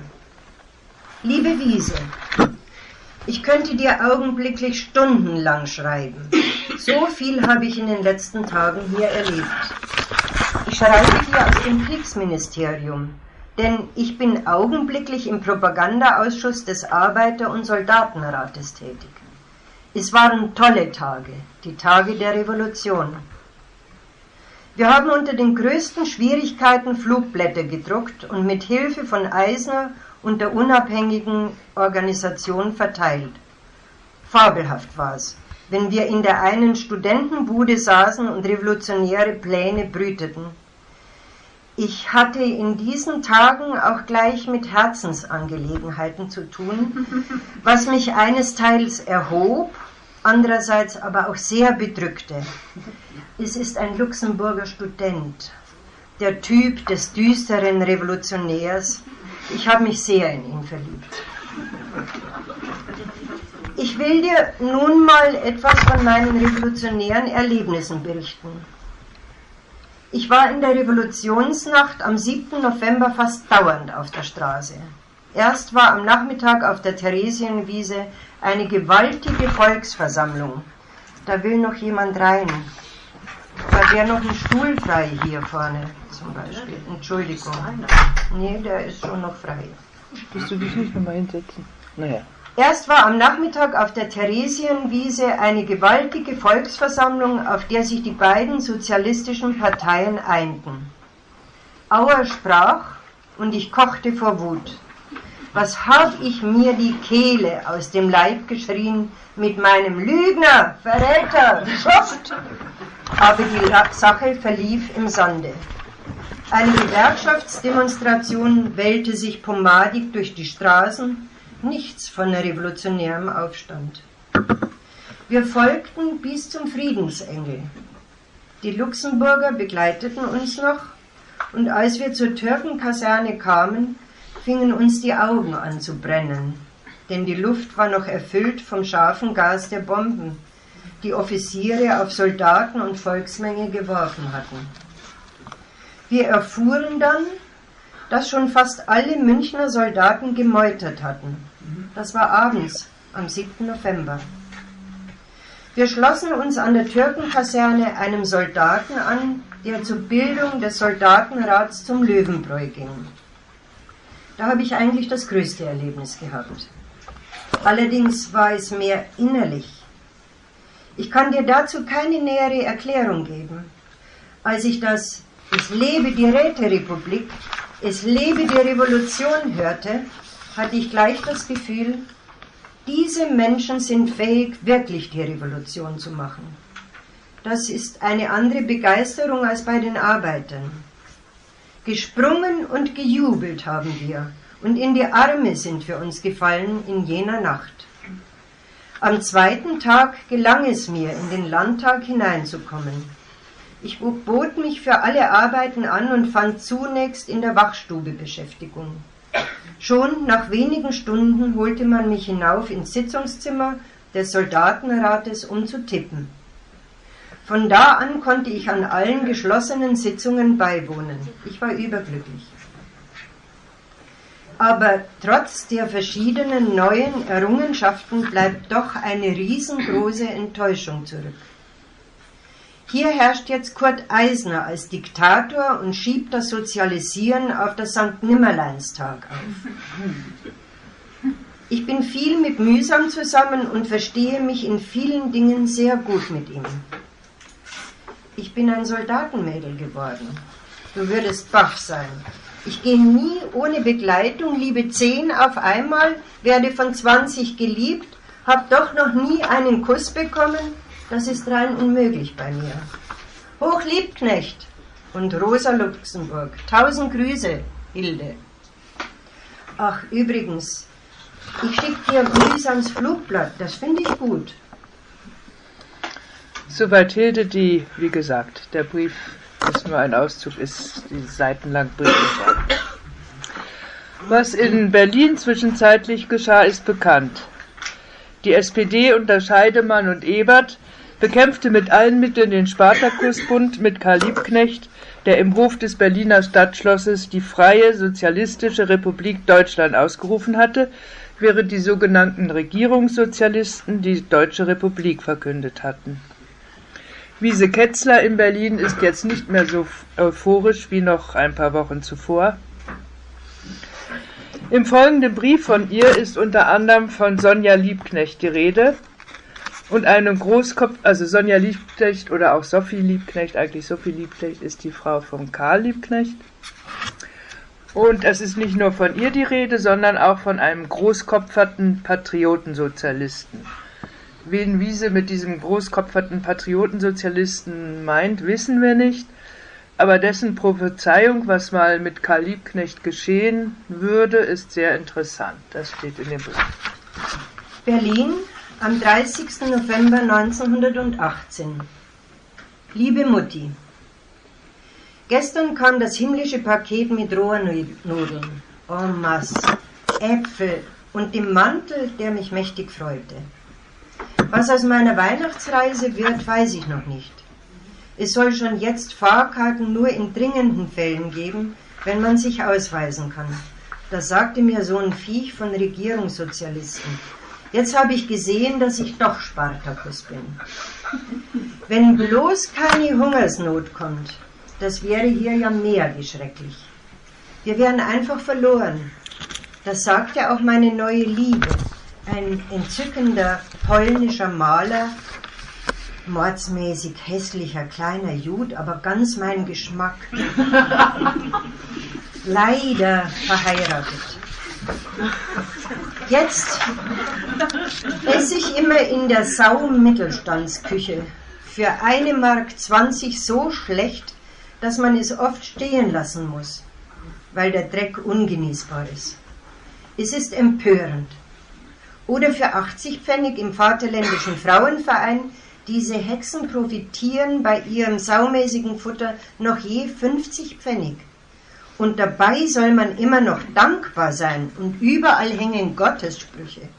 Liebe Wiese, ich könnte dir augenblicklich stundenlang schreiben. So viel habe ich in den letzten Tagen hier erlebt. Ich schreibe dir aus dem Kriegsministerium, denn ich bin augenblicklich im Propagandaausschuss des Arbeiter- und Soldatenrates tätig. Es waren tolle Tage, die Tage der Revolution. Wir haben unter den größten Schwierigkeiten Flugblätter gedruckt und mit Hilfe von Eisner und der unabhängigen Organisation verteilt. Fabelhaft war es, wenn wir in der einen Studentenbude saßen und revolutionäre Pläne brüteten. Ich hatte in diesen Tagen auch gleich mit Herzensangelegenheiten zu tun, (laughs) was mich eines Teils erhob, andererseits aber auch sehr bedrückte. Es ist ein Luxemburger Student, der Typ des düsteren Revolutionärs. Ich habe mich sehr in ihn verliebt. Ich will dir nun mal etwas von meinen revolutionären Erlebnissen berichten. Ich war in der Revolutionsnacht am 7. November fast dauernd auf der Straße. Erst war am Nachmittag auf der Theresienwiese eine gewaltige Volksversammlung. Da will noch jemand rein. Da wäre noch ein Stuhl frei hier vorne zum Beispiel. Entschuldigung. Nee, der ist schon noch frei. Willst du dich nicht nochmal hinsetzen? Naja. Erst war am Nachmittag auf der Theresienwiese eine gewaltige Volksversammlung, auf der sich die beiden sozialistischen Parteien einten. Auer sprach und ich kochte vor Wut. Was hab ich mir die Kehle aus dem Leib geschrien mit meinem Lügner, Verräter, Schuft? Aber die Sache verlief im Sande. Eine Gewerkschaftsdemonstration wählte sich pomadig durch die Straßen, nichts von revolutionärem Aufstand. Wir folgten bis zum Friedensengel. Die Luxemburger begleiteten uns noch, und als wir zur Türkenkaserne kamen, fingen uns die Augen an zu brennen, denn die Luft war noch erfüllt vom scharfen Gas der Bomben, die Offiziere auf Soldaten und Volksmenge geworfen hatten. Wir erfuhren dann, dass schon fast alle Münchner Soldaten gemeutert hatten. Das war abends am 7. November. Wir schlossen uns an der Türkenkaserne einem Soldaten an, der zur Bildung des Soldatenrats zum Löwenbräu ging. Da habe ich eigentlich das größte Erlebnis gehabt. Allerdings war es mehr innerlich. Ich kann dir dazu keine nähere Erklärung geben. Als ich das Es lebe die Räterepublik, es lebe die Revolution hörte, hatte ich gleich das Gefühl, diese Menschen sind fähig, wirklich die Revolution zu machen. Das ist eine andere Begeisterung als bei den Arbeitern. Gesprungen und gejubelt haben wir, und in die Arme sind wir uns gefallen in jener Nacht. Am zweiten Tag gelang es mir, in den Landtag hineinzukommen. Ich bot mich für alle Arbeiten an und fand zunächst in der Wachstube Beschäftigung. Schon nach wenigen Stunden holte man mich hinauf ins Sitzungszimmer des Soldatenrates, um zu tippen. Von da an konnte ich an allen geschlossenen Sitzungen beiwohnen. Ich war überglücklich. Aber trotz der verschiedenen neuen Errungenschaften bleibt doch eine riesengroße Enttäuschung zurück. Hier herrscht jetzt Kurt Eisner als Diktator und schiebt das Sozialisieren auf das St. Nimmerleinstag auf. Ich bin viel mit Mühsam zusammen und verstehe mich in vielen Dingen sehr gut mit ihm. Ich bin ein Soldatenmädel geworden. Du würdest baff sein. Ich gehe nie ohne Begleitung, liebe zehn auf einmal, werde von 20 geliebt, habe doch noch nie einen Kuss bekommen. Das ist rein unmöglich bei mir. Hoch Liebknecht und Rosa Luxemburg. Tausend Grüße, Hilde. Ach, übrigens, ich schicke dir mühsams Flugblatt, das finde ich gut. Soweit Hilde, die, wie gesagt, der Brief ist nur ein Auszug, ist die seitenlang Brief. Was in Berlin zwischenzeitlich geschah, ist bekannt. Die SPD unter Scheidemann und Ebert bekämpfte mit allen Mitteln den Spartakusbund mit Karl Liebknecht, der im Hof des Berliner Stadtschlosses die Freie Sozialistische Republik Deutschland ausgerufen hatte, während die sogenannten Regierungssozialisten die Deutsche Republik verkündet hatten. Wiese Ketzler in Berlin ist jetzt nicht mehr so euphorisch wie noch ein paar Wochen zuvor. Im folgenden Brief von ihr ist unter anderem von Sonja Liebknecht die Rede und einem Großkopf, also Sonja Liebknecht oder auch Sophie Liebknecht, eigentlich Sophie Liebknecht ist die Frau von Karl Liebknecht. Und es ist nicht nur von ihr die Rede, sondern auch von einem großkopferten Patriotensozialisten. Wen Wiese mit diesem großkopferten Patriotensozialisten meint, wissen wir nicht, aber dessen Prophezeiung, was mal mit Karl Liebknecht geschehen würde, ist sehr interessant. Das steht in dem Buch. Berlin am 30. November 1918. Liebe Mutti, gestern kam das himmlische Paket mit Rohrnudeln, en masse, Äpfel und dem Mantel, der mich mächtig freute. Was aus meiner Weihnachtsreise wird, weiß ich noch nicht. Es soll schon jetzt Fahrkarten nur in dringenden Fällen geben, wenn man sich ausweisen kann. Das sagte mir so ein Viech von Regierungssozialisten. Jetzt habe ich gesehen, dass ich doch Spartakus bin. Wenn bloß keine Hungersnot kommt, das wäre hier ja mehr wie schrecklich. Wir wären einfach verloren. Das sagt ja auch meine neue Liebe, ein entzückender polnischer Maler, mordsmäßig hässlicher kleiner Jud, aber ganz mein Geschmack. (laughs) Leider verheiratet. Jetzt esse ich immer in der Sau-Mittelstandsküche für eine Mark 20 so schlecht, dass man es oft stehen lassen muss, weil der Dreck ungenießbar ist. Es ist empörend oder für 80 Pfennig im Vaterländischen Frauenverein. Diese Hexen profitieren bei ihrem saumäßigen Futter noch je 50 Pfennig. Und dabei soll man immer noch dankbar sein und überall hängen Gottessprüche.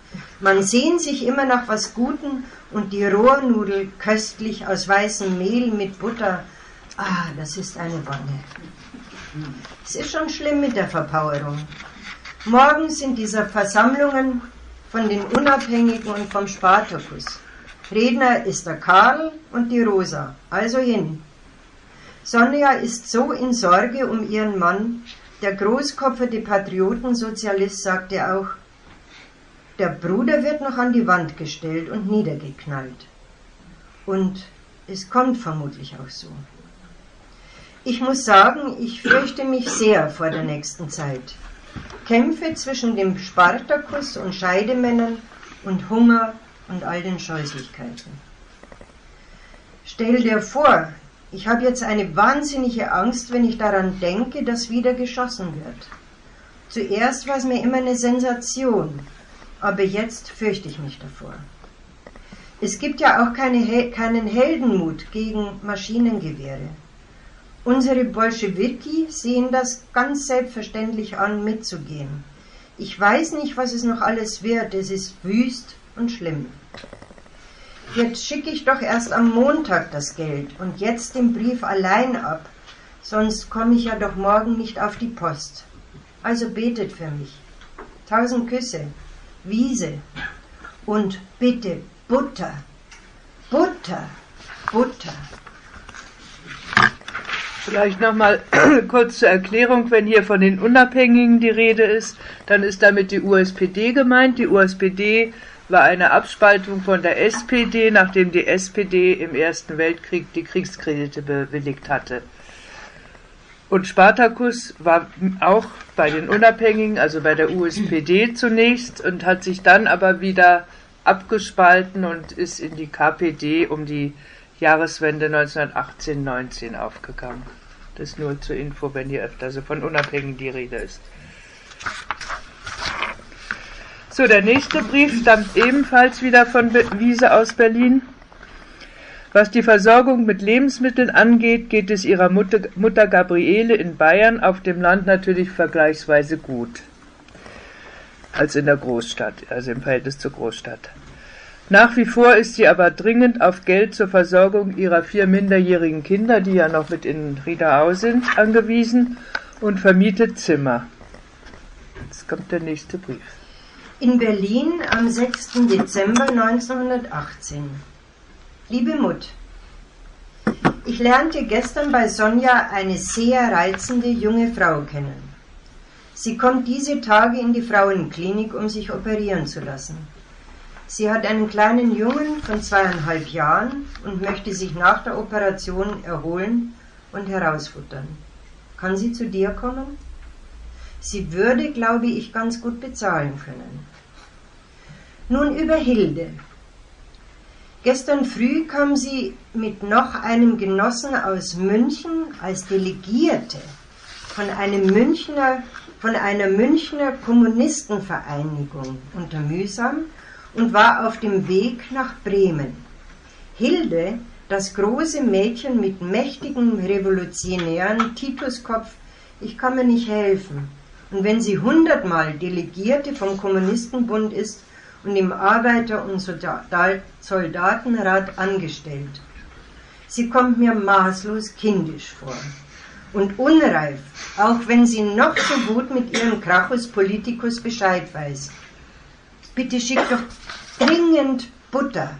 Man sehnt sich immer nach was Guten und die Rohrnudel köstlich aus weißem Mehl mit Butter. Ah, das ist eine Wonne. Es ist schon schlimm mit der Verpowerung. Morgens in dieser Versammlungen von den Unabhängigen und vom Spartacus. Redner ist der Karl und die Rosa, also hin. Sonja ist so in Sorge um ihren Mann, der großkopferte Patriotensozialist sagte auch, der Bruder wird noch an die Wand gestellt und niedergeknallt. Und es kommt vermutlich auch so. Ich muss sagen, ich fürchte mich sehr vor der nächsten Zeit. Kämpfe zwischen dem Spartakus und Scheidemännern und Hunger und all den Scheußlichkeiten. Stell dir vor, ich habe jetzt eine wahnsinnige Angst, wenn ich daran denke, dass wieder geschossen wird. Zuerst war es mir immer eine Sensation, aber jetzt fürchte ich mich davor. Es gibt ja auch keine, keinen Heldenmut gegen Maschinengewehre. Unsere Bolschewiki sehen das ganz selbstverständlich an, mitzugehen. Ich weiß nicht, was es noch alles wird. Es ist wüst und schlimm. Jetzt schicke ich doch erst am Montag das Geld und jetzt den Brief allein ab, sonst komme ich ja doch morgen nicht auf die Post. Also betet für mich. Tausend Küsse, Wiese und bitte Butter, Butter, Butter. Vielleicht nochmal (clears throat) kurz zur Erklärung, wenn hier von den Unabhängigen die Rede ist, dann ist damit die USPD gemeint. Die USPD war eine Abspaltung von der SPD, nachdem die SPD im Ersten Weltkrieg die Kriegskredite bewilligt hatte. Und Spartacus war auch bei den Unabhängigen, also bei der USPD zunächst und hat sich dann aber wieder abgespalten und ist in die KPD um die Jahreswende 1918-19 aufgegangen. Das nur zur Info, wenn hier öfter so von Unabhängigen die Rede ist. So, der nächste Brief stammt ebenfalls wieder von Wiese aus Berlin. Was die Versorgung mit Lebensmitteln angeht, geht es ihrer Mutter, Mutter Gabriele in Bayern auf dem Land natürlich vergleichsweise gut als in der Großstadt, also im Verhältnis zur Großstadt. Nach wie vor ist sie aber dringend auf Geld zur Versorgung ihrer vier minderjährigen Kinder, die ja noch mit in Riederau sind, angewiesen und vermietet Zimmer. Jetzt kommt der nächste Brief. In Berlin am 6. Dezember 1918. Liebe Mutt, ich lernte gestern bei Sonja eine sehr reizende junge Frau kennen. Sie kommt diese Tage in die Frauenklinik, um sich operieren zu lassen. Sie hat einen kleinen Jungen von zweieinhalb Jahren und möchte sich nach der Operation erholen und herausfuttern. Kann sie zu dir kommen? Sie würde, glaube ich, ganz gut bezahlen können. Nun über Hilde. Gestern früh kam sie mit noch einem Genossen aus München als Delegierte von einem Münchner, von einer Münchner Kommunistenvereinigung unter Mühsam und war auf dem Weg nach Bremen. Hilde, das große Mädchen mit mächtigem revolutionären Tituskopf, ich kann mir nicht helfen. Und wenn sie hundertmal Delegierte vom Kommunistenbund ist und im Arbeiter- und Soldatenrat angestellt, sie kommt mir maßlos kindisch vor und unreif, auch wenn sie noch so gut mit ihrem Krachus Politicus Bescheid weiß. Bitte schick doch dringend Butter,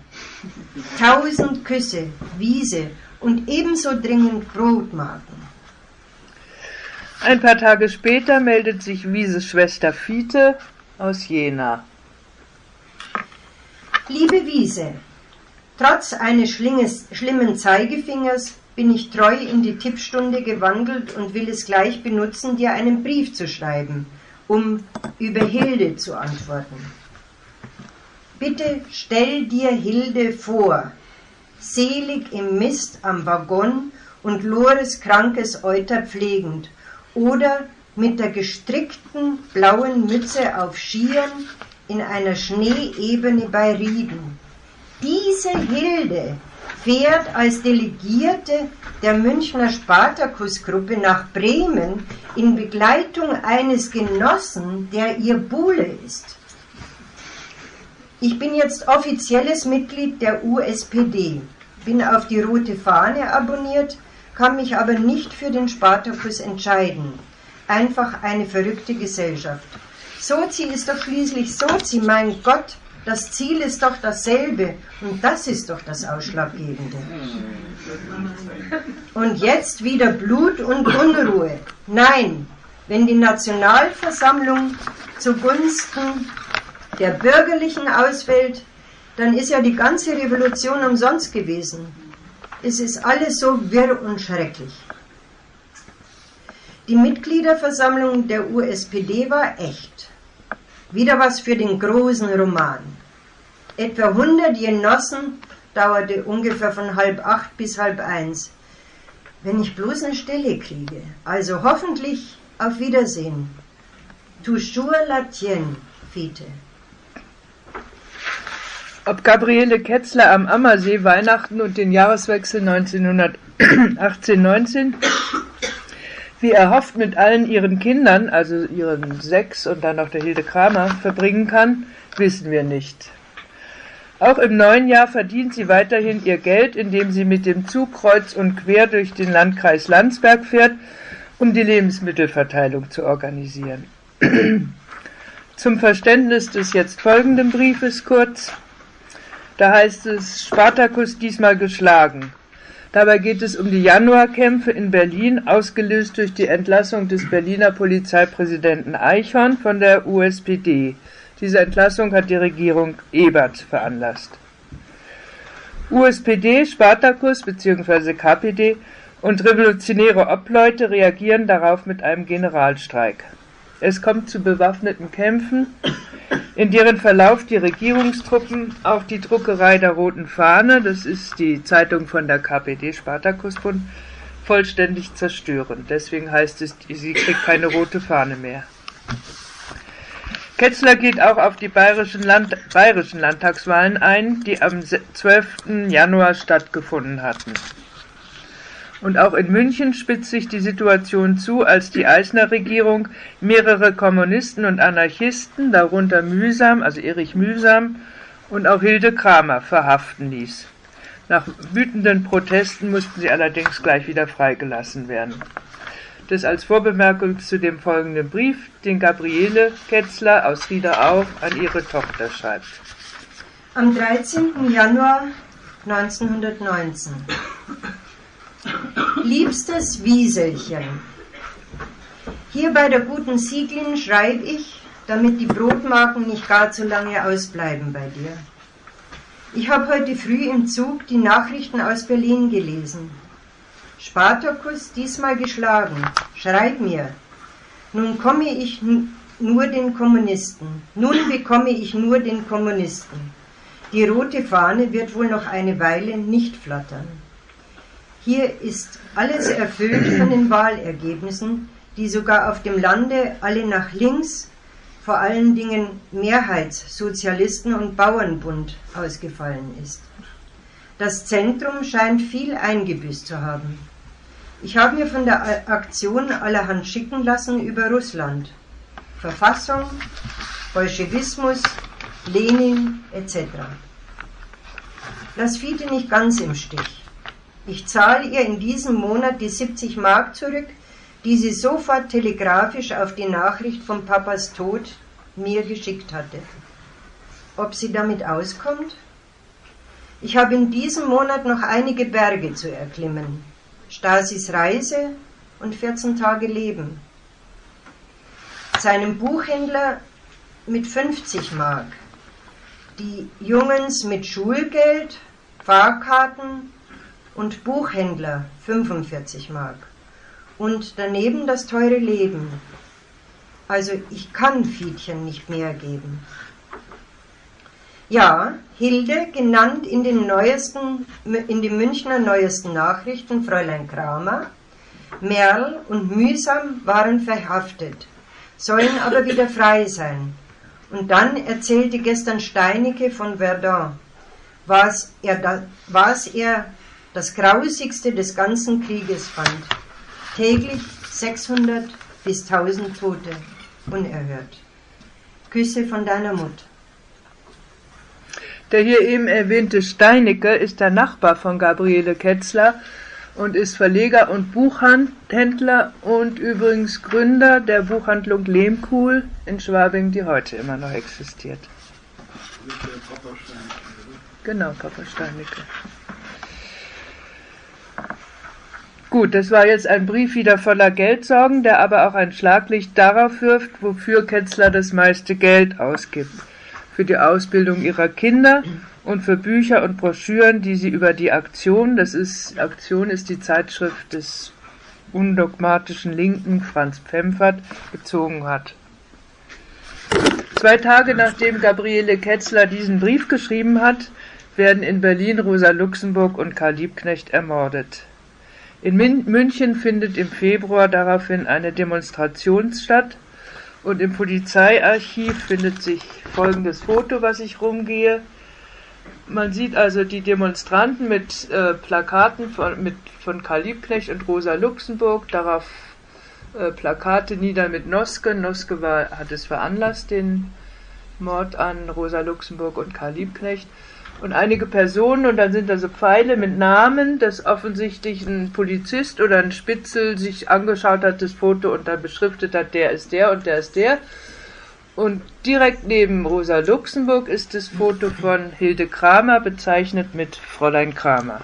tausend Küsse, Wiese und ebenso dringend Brotmarken. Ein paar Tage später meldet sich Wieses Schwester Fiete aus Jena. Liebe Wiese, trotz eines schlimmen Zeigefingers bin ich treu in die Tippstunde gewandelt und will es gleich benutzen, dir einen Brief zu schreiben, um über Hilde zu antworten. Bitte stell dir Hilde vor, selig im Mist am Waggon und Lores krankes Euter pflegend, oder mit der gestrickten blauen Mütze auf Skiern in einer Schneeebene bei Rieden. Diese Hilde fährt als Delegierte der Münchner Spartakusgruppe nach Bremen in Begleitung eines Genossen, der ihr Buhle ist. Ich bin jetzt offizielles Mitglied der USPD, bin auf die rote Fahne abonniert, kann mich aber nicht für den Spartakus entscheiden. Einfach eine verrückte Gesellschaft. Sozi ist doch schließlich Sozi, mein Gott, das Ziel ist doch dasselbe und das ist doch das Ausschlaggebende. Und jetzt wieder Blut und Unruhe. Nein, wenn die Nationalversammlung zugunsten der Bürgerlichen ausfällt, dann ist ja die ganze Revolution umsonst gewesen. Es ist alles so wirr und schrecklich. Die Mitgliederversammlung der USPD war echt. Wieder was für den großen Roman. Etwa 100 Genossen dauerte ungefähr von halb acht bis halb eins. Wenn ich bloß eine Stelle kriege. Also hoffentlich auf Wiedersehen. Toujours la tienne, Fiete. Ob Gabriele Ketzler am Ammersee Weihnachten und den Jahreswechsel 1918-19 wie erhofft mit allen ihren Kindern, also ihren sechs und dann noch der Hilde Kramer, verbringen kann, wissen wir nicht. Auch im neuen Jahr verdient sie weiterhin ihr Geld, indem sie mit dem Zug kreuz und quer durch den Landkreis Landsberg fährt, um die Lebensmittelverteilung zu organisieren. (clears throat) Zum Verständnis des jetzt folgenden Briefes kurz. Da heißt es Spartakus diesmal geschlagen. Dabei geht es um die Januarkämpfe in Berlin, ausgelöst durch die Entlassung des Berliner Polizeipräsidenten Eichhorn von der USPD. Diese Entlassung hat die Regierung Ebert veranlasst. USPD, Spartacus bzw. KPD und revolutionäre Obleute reagieren darauf mit einem Generalstreik. Es kommt zu bewaffneten Kämpfen, in deren Verlauf die Regierungstruppen auch die Druckerei der Roten Fahne, das ist die Zeitung von der KPD Spartakusbund, vollständig zerstören. Deswegen heißt es, sie kriegt keine rote Fahne mehr. Ketzler geht auch auf die bayerischen, Land bayerischen Landtagswahlen ein, die am 12. Januar stattgefunden hatten. Und auch in München spitzt sich die Situation zu, als die Eisner-Regierung mehrere Kommunisten und Anarchisten, darunter Mühsam, also Erich Mühsam, und auch Hilde Kramer verhaften ließ. Nach wütenden Protesten mussten sie allerdings gleich wieder freigelassen werden. Das als Vorbemerkung zu dem folgenden Brief, den Gabriele Ketzler aus Riederau an ihre Tochter schreibt. Am 13. Januar 1919 Liebstes Wieselchen, hier bei der guten Sieglin schreibe ich, damit die Brotmarken nicht gar zu lange ausbleiben bei dir. Ich habe heute früh im Zug die Nachrichten aus Berlin gelesen. Spartacus diesmal geschlagen. Schreib mir. Nun komme ich nur den Kommunisten. Nun bekomme ich nur den Kommunisten. Die rote Fahne wird wohl noch eine Weile nicht flattern. Hier ist alles erfüllt von den Wahlergebnissen, die sogar auf dem Lande alle nach links, vor allen Dingen Mehrheitssozialisten und Bauernbund ausgefallen ist. Das Zentrum scheint viel eingebüßt zu haben. Ich habe mir von der Aktion allerhand schicken lassen über Russland. Verfassung, Bolschewismus, Lenin etc. Lass Fiete nicht ganz im Stich. Ich zahle ihr in diesem Monat die 70 Mark zurück, die sie sofort telegrafisch auf die Nachricht von Papas Tod mir geschickt hatte. Ob sie damit auskommt? Ich habe in diesem Monat noch einige Berge zu erklimmen. Stasis Reise und 14 Tage Leben. Seinem Buchhändler mit 50 Mark. Die Jungens mit Schulgeld, Fahrkarten und Buchhändler 45 Mark. Und daneben das teure Leben. Also ich kann Fiedchen nicht mehr geben. Ja, Hilde, genannt in den neuesten, in den Münchner neuesten Nachrichten Fräulein Kramer, Merl und Mühsam waren verhaftet, sollen aber wieder frei sein. Und dann erzählte gestern Steinecke von Verdun, was er, da, was er das Grausigste des ganzen Krieges fand. Täglich 600 bis 1000 Tote, unerhört. Küsse von deiner Mutter. Der hier eben erwähnte Steinecke ist der Nachbar von Gabriele Ketzler und ist Verleger und Buchhändler und übrigens Gründer der Buchhandlung Lehmkuhl in Schwabing, die heute immer noch existiert. Genau, Papa Steinecke. Gut, das war jetzt ein Brief wieder voller Geldsorgen, der aber auch ein Schlaglicht darauf wirft, wofür Ketzler das meiste Geld ausgibt. Für die Ausbildung ihrer Kinder und für Bücher und Broschüren, die sie über die Aktion, das ist, Aktion ist die Zeitschrift des undogmatischen Linken Franz Pfemfert, gezogen hat. Zwei Tage nachdem Gabriele Ketzler diesen Brief geschrieben hat, werden in Berlin Rosa Luxemburg und Karl Liebknecht ermordet. In München findet im Februar daraufhin eine Demonstration statt und im Polizeiarchiv findet sich folgendes Foto, was ich rumgehe. Man sieht also die Demonstranten mit äh, Plakaten von, mit, von Karl Liebknecht und Rosa Luxemburg, darauf äh, Plakate nieder mit Noske. Noske war, hat es veranlasst, den Mord an Rosa Luxemburg und Karl Liebknecht. Und einige Personen, und dann sind da so Pfeile mit Namen, dass offensichtlich ein Polizist oder ein Spitzel sich angeschaut hat, das Foto und dann beschriftet hat, der ist der und der ist der. Und direkt neben Rosa Luxemburg ist das Foto von Hilde Kramer, bezeichnet mit Fräulein Kramer.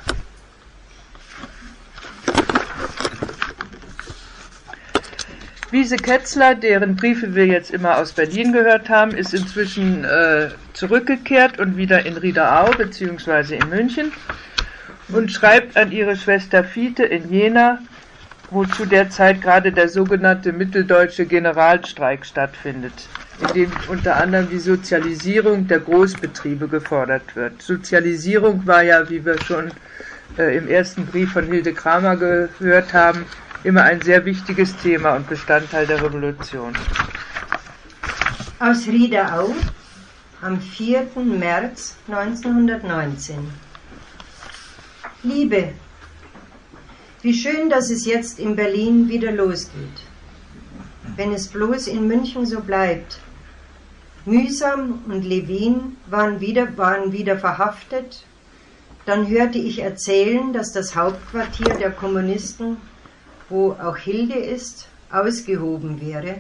Wiese Ketzler, deren Briefe wir jetzt immer aus Berlin gehört haben, ist inzwischen äh, zurückgekehrt und wieder in Riederau bzw. in München und schreibt an ihre Schwester Fiete in Jena, wo zu der Zeit gerade der sogenannte mitteldeutsche Generalstreik stattfindet, in dem unter anderem die Sozialisierung der Großbetriebe gefordert wird. Sozialisierung war ja, wie wir schon äh, im ersten Brief von Hilde Kramer gehört haben, immer ein sehr wichtiges Thema und Bestandteil der Revolution. Aus Riederau am 4. März 1919. Liebe, wie schön, dass es jetzt in Berlin wieder losgeht. Wenn es bloß in München so bleibt. Mühsam und Levin waren wieder, waren wieder verhaftet. Dann hörte ich erzählen, dass das Hauptquartier der Kommunisten wo auch Hilde ist, ausgehoben wäre,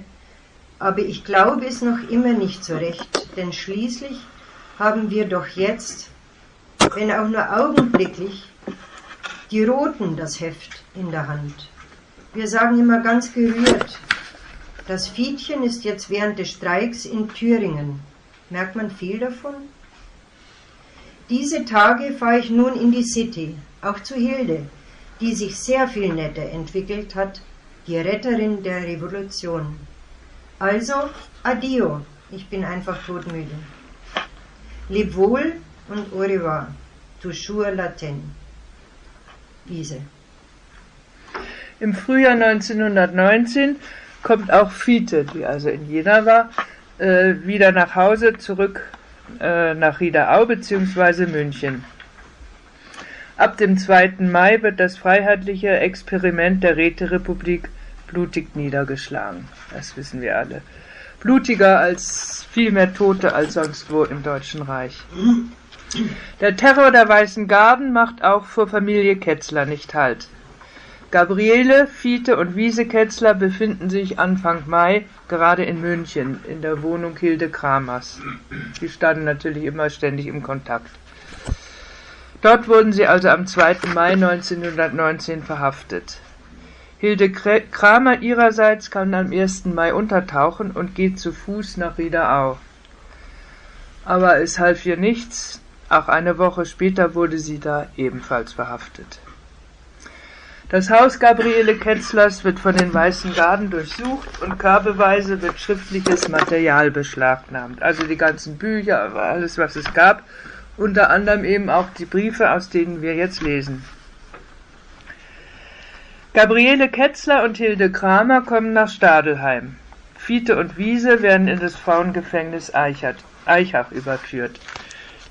aber ich glaube es noch immer nicht so recht, denn schließlich haben wir doch jetzt, wenn auch nur augenblicklich, die Roten das Heft in der Hand. Wir sagen immer ganz gerührt, das Fietchen ist jetzt während des Streiks in Thüringen. Merkt man viel davon? Diese Tage fahre ich nun in die City, auch zu Hilde, die sich sehr viel netter entwickelt hat, die Retterin der Revolution. Also, adio, ich bin einfach todmüde. Leb wohl und au revoir, toujours latin. Wiese. Im Frühjahr 1919 kommt auch Fiete, die also in Jena war, äh, wieder nach Hause zurück äh, nach Riederau bzw. München. Ab dem 2. Mai wird das freiheitliche Experiment der Räterepublik blutig niedergeschlagen. Das wissen wir alle. Blutiger als viel mehr Tote als sonst wo im Deutschen Reich. Der Terror der Weißen Garden macht auch vor Familie Ketzler nicht Halt. Gabriele, Fiete und Wiese Ketzler befinden sich Anfang Mai gerade in München in der Wohnung Hilde Kramers. Die standen natürlich immer ständig im Kontakt. Dort wurden sie also am 2. Mai 1919 verhaftet. Hilde Kramer ihrerseits kann am 1. Mai untertauchen und geht zu Fuß nach Riederau. Aber es half ihr nichts, auch eine Woche später wurde sie da ebenfalls verhaftet. Das Haus Gabriele Ketzlers wird von den Weißen Garden durchsucht und körbeweise wird schriftliches Material beschlagnahmt. Also die ganzen Bücher, alles was es gab unter anderem eben auch die Briefe, aus denen wir jetzt lesen. Gabriele Ketzler und Hilde Kramer kommen nach Stadelheim. Fiete und Wiese werden in das Frauengefängnis Eichert, Eichach überführt.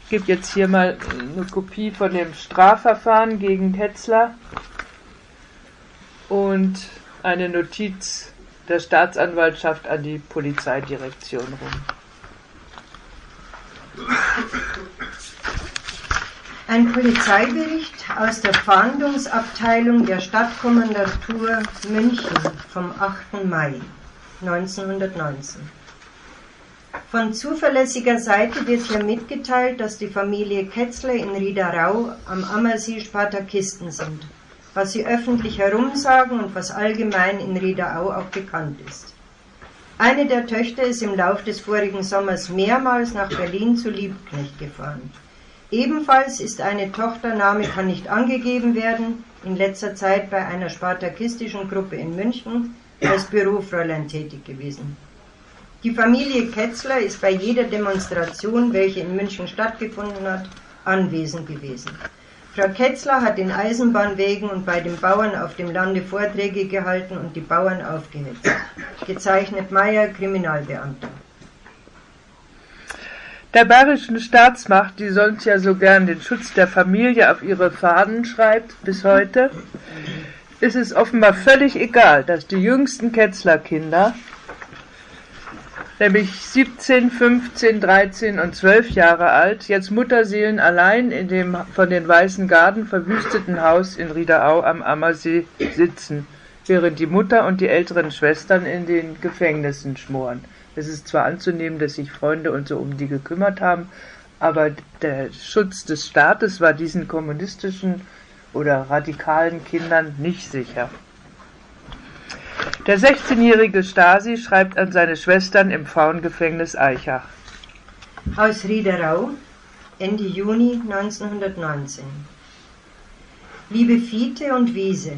Ich gebe jetzt hier mal eine Kopie von dem Strafverfahren gegen Ketzler und eine Notiz der Staatsanwaltschaft an die Polizeidirektion rum. Ein Polizeibericht aus der Fahndungsabteilung der Stadtkommandatur München vom 8. Mai 1919. Von zuverlässiger Seite wird hier mitgeteilt, dass die Familie Ketzler in Riederau am Ammersee Spartakisten sind, was sie öffentlich herumsagen und was allgemein in Riederau auch bekannt ist. Eine der Töchter ist im Lauf des vorigen Sommers mehrmals nach Berlin zu Liebknecht gefahren. Ebenfalls ist eine Tochtername kann nicht angegeben werden, in letzter Zeit bei einer spartakistischen Gruppe in München als Bürofräulein tätig gewesen. Die Familie Ketzler ist bei jeder Demonstration, welche in München stattgefunden hat, anwesend gewesen. Frau Ketzler hat in Eisenbahnwegen und bei den Bauern auf dem Lande Vorträge gehalten und die Bauern aufgehetzt. Gezeichnet Meyer, Kriminalbeamter. Der bayerischen Staatsmacht, die sonst ja so gern den Schutz der Familie auf ihre Fahnen schreibt, bis heute, ist es offenbar völlig egal, dass die jüngsten Ketzlerkinder, nämlich 17, 15, 13 und 12 Jahre alt, jetzt Mutterseelen allein in dem von den Weißen Garden verwüsteten Haus in Riederau am Ammersee sitzen, während die Mutter und die älteren Schwestern in den Gefängnissen schmoren. Es ist zwar anzunehmen, dass sich Freunde und so um die gekümmert haben, aber der Schutz des Staates war diesen kommunistischen oder radikalen Kindern nicht sicher. Der 16-jährige Stasi schreibt an seine Schwestern im Frauengefängnis Eichach. Aus Riederau, Ende Juni 1919. Liebe Fiete und Wiese,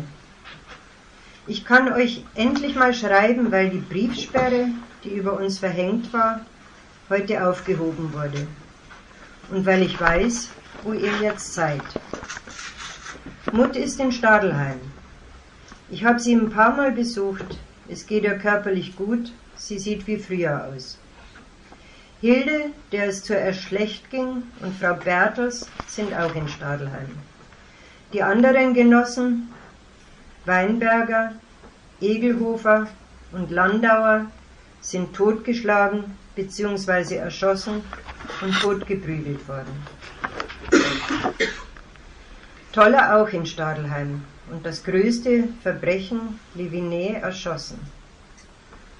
ich kann euch endlich mal schreiben, weil die Briefsperre, die über uns verhängt war, heute aufgehoben wurde. Und weil ich weiß, wo ihr jetzt seid. Mutt ist in Stadelheim. Ich habe sie ein paar Mal besucht. Es geht ihr körperlich gut. Sie sieht wie früher aus. Hilde, der es zuerst schlecht ging, und Frau Berthels sind auch in Stadelheim. Die anderen Genossen, Weinberger, Egelhofer und Landauer, sind totgeschlagen bzw. erschossen und totgeprügelt worden. Toller auch in Stadelheim und das größte Verbrechen Levinet erschossen.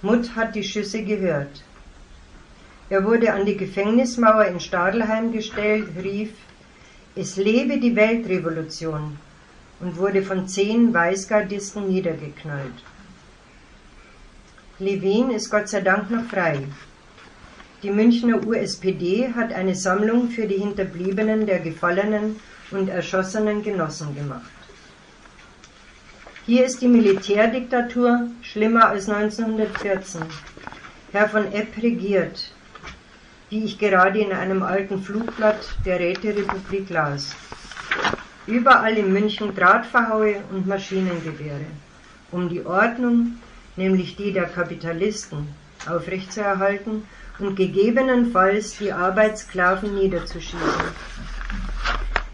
Mutt hat die Schüsse gehört. Er wurde an die Gefängnismauer in Stadelheim gestellt, rief, es lebe die Weltrevolution und wurde von zehn Weißgardisten niedergeknallt. Levin ist Gott sei Dank noch frei. Die Münchner USPD hat eine Sammlung für die Hinterbliebenen der Gefallenen und erschossenen Genossen gemacht. Hier ist die Militärdiktatur schlimmer als 1914. Herr von Epp regiert, wie ich gerade in einem alten Flugblatt der Räterepublik las. Überall in München Drahtverhaue und Maschinengewehre, um die Ordnung, nämlich die der Kapitalisten, aufrechtzuerhalten und gegebenenfalls die Arbeitssklaven niederzuschießen.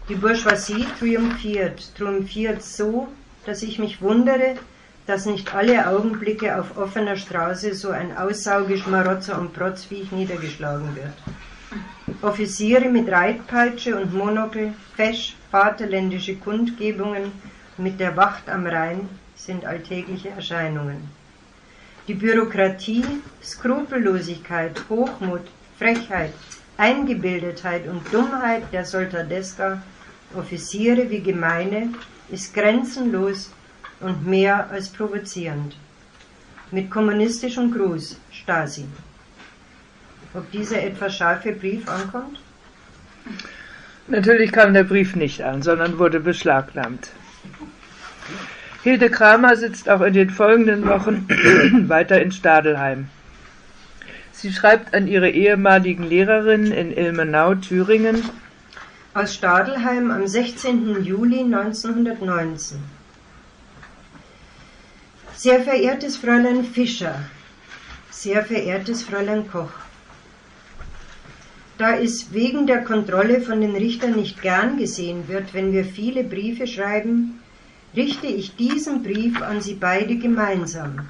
Die Bourgeoisie triumphiert, triumphiert so, dass ich mich wundere, dass nicht alle Augenblicke auf offener Straße so ein Aussaugeschmarotzer und Protzviech niedergeschlagen wird. Offiziere mit Reitpeitsche und Monokel, fesch, vaterländische Kundgebungen mit der Wacht am Rhein sind alltägliche Erscheinungen. Die Bürokratie, Skrupellosigkeit, Hochmut, Frechheit, Eingebildetheit und Dummheit der Soldadeska Offiziere wie Gemeine ist grenzenlos und mehr als provozierend. Mit kommunistischem Gruß, Stasi. Ob dieser etwas scharfe Brief ankommt? Natürlich kam der Brief nicht an, sondern wurde beschlagnahmt. Hilde Kramer sitzt auch in den folgenden Wochen (clears throat) weiter in Stadelheim. Sie schreibt an ihre ehemaligen Lehrerinnen in Ilmenau, Thüringen, aus Stadelheim am 16. Juli 1919. Sehr verehrtes Fräulein Fischer, sehr verehrtes Fräulein Koch, da es wegen der Kontrolle von den Richtern nicht gern gesehen wird, wenn wir viele Briefe schreiben, richte ich diesen Brief an Sie beide gemeinsam,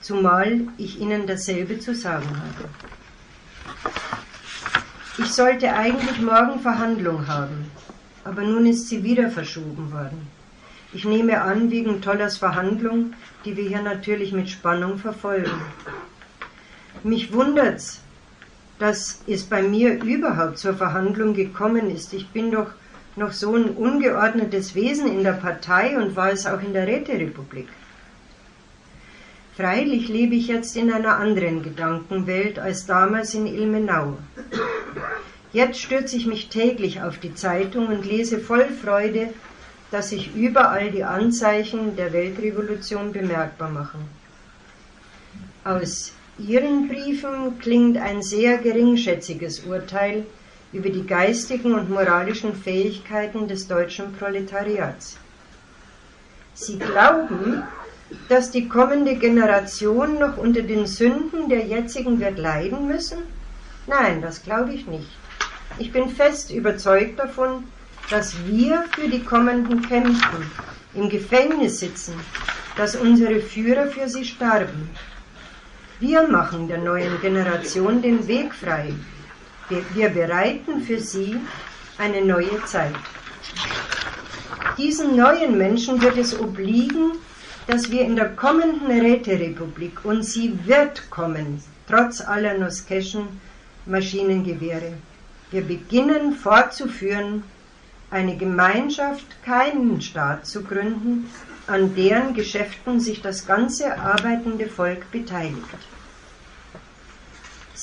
zumal ich Ihnen dasselbe zu sagen habe. Ich sollte eigentlich morgen Verhandlung haben, aber nun ist sie wieder verschoben worden. Ich nehme an, wegen Tollers Verhandlung, die wir hier natürlich mit Spannung verfolgen. Mich wundert's, dass es bei mir überhaupt zur Verhandlung gekommen ist. Ich bin doch noch so ein ungeordnetes Wesen in der Partei und war es auch in der Räterepublik. Freilich lebe ich jetzt in einer anderen Gedankenwelt als damals in Ilmenau. Jetzt stürze ich mich täglich auf die Zeitung und lese voll Freude, dass sich überall die Anzeichen der Weltrevolution bemerkbar machen. Aus Ihren Briefen klingt ein sehr geringschätziges Urteil über die geistigen und moralischen Fähigkeiten des deutschen Proletariats. Sie glauben, dass die kommende Generation noch unter den Sünden der jetzigen wird leiden müssen? Nein, das glaube ich nicht. Ich bin fest überzeugt davon, dass wir für die Kommenden kämpfen, im Gefängnis sitzen, dass unsere Führer für sie starben. Wir machen der neuen Generation den Weg frei. Wir, bereiten für sie eine neue Zeit. Diesen neuen Menschen wird es obliegen, dass wir in der kommenden Räterepublik, und sie wird kommen, trotz aller Nuskeschen Maschinengewehre, wir beginnen fortzuführen, eine Gemeinschaft, keinen Staat zu gründen, an deren Geschäften sich das ganze arbeitende Volk beteiligt.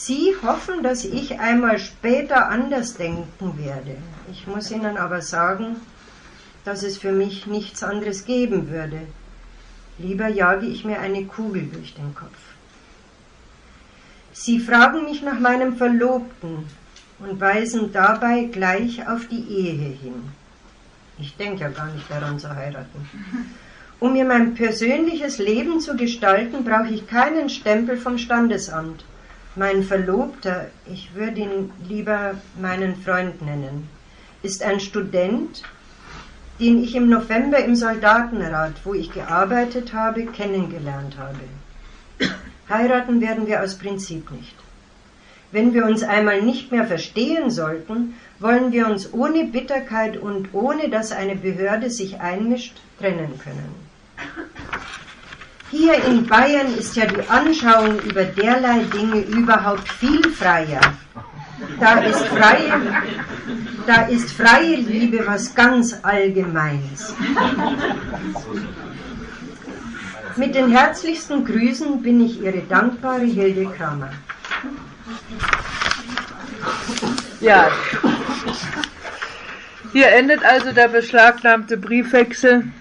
Sie hoffen, dass ich einmal später anders denken werde. Ich muss Ihnen aber sagen, dass es für mich nichts anderes geben würde. Lieber jage ich mir eine Kugel durch den Kopf. Sie fragen mich nach meinem Verlobten, und weisen dabei gleich auf die Ehe hin. Ich denke ja gar nicht daran zu heiraten. Um mir mein persönliches Leben zu gestalten, brauche ich keinen Stempel vom Standesamt. Mein Verlobter, ich würde ihn lieber meinen Freund nennen, ist ein Student, den ich im November im Soldatenrat, wo ich gearbeitet habe, kennengelernt habe. Heiraten werden wir aus Prinzip nicht. Wenn wir uns einmal nicht mehr verstehen sollten, wollen wir uns ohne Bitterkeit und ohne dass eine Behörde sich einmischt, trennen können. Hier in Bayern ist ja die Anschauung über derlei Dinge überhaupt viel freier. Da ist freie, da ist freie Liebe was ganz Allgemeines. Mit den herzlichsten Grüßen bin ich Ihre dankbare Hilde Kramer. Ja. Hier endet also der beschlagnahmte Briefwechsel.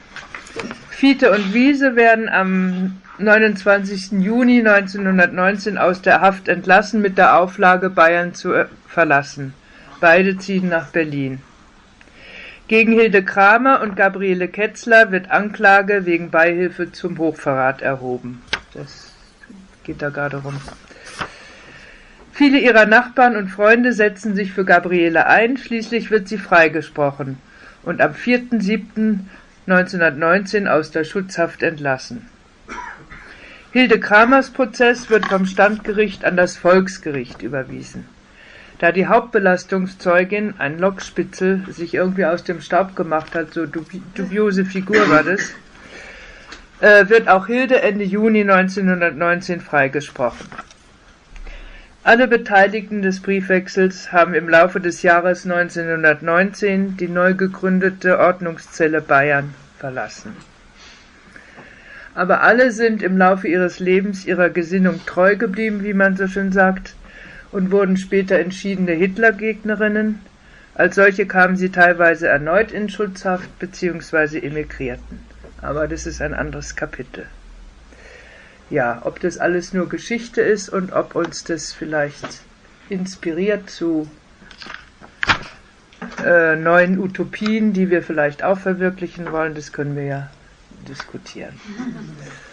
Fiete und Wiese werden am 29. Juni 1919 aus der Haft entlassen mit der Auflage, Bayern zu verlassen. Beide ziehen nach Berlin. Gegen Hilde Kramer und Gabriele Ketzler wird Anklage wegen Beihilfe zum Hochverrat erhoben. Das geht da gerade rum. Viele ihrer Nachbarn und Freunde setzen sich für Gabriele ein, schließlich wird sie freigesprochen und am 4.7.1919 aus der Schutzhaft entlassen. Hilde Kramers Prozess wird vom Standgericht an das Volksgericht überwiesen. Da die Hauptbelastungszeugin, ein Lokspitzel, sich irgendwie aus dem Staub gemacht hat, so dubiose Figur war das, äh, wird auch Hilde Ende Juni 1919 freigesprochen. Alle Beteiligten des Briefwechsels haben im Laufe des Jahres 1919 die neu gegründete Ordnungszelle Bayern verlassen. Aber alle sind im Laufe ihres Lebens ihrer Gesinnung treu geblieben, wie man so schön sagt, und wurden später entschiedene Hitlergegnerinnen. Als solche kamen sie teilweise erneut in Schutzhaft bzw. emigrierten. Aber das ist ein anderes Kapitel ja, ob das alles nur Geschichte ist und ob uns das vielleicht inspiriert zu äh, neuen Utopien, die wir vielleicht auch verwirklichen wollen, das können wir ja diskutieren. (laughs)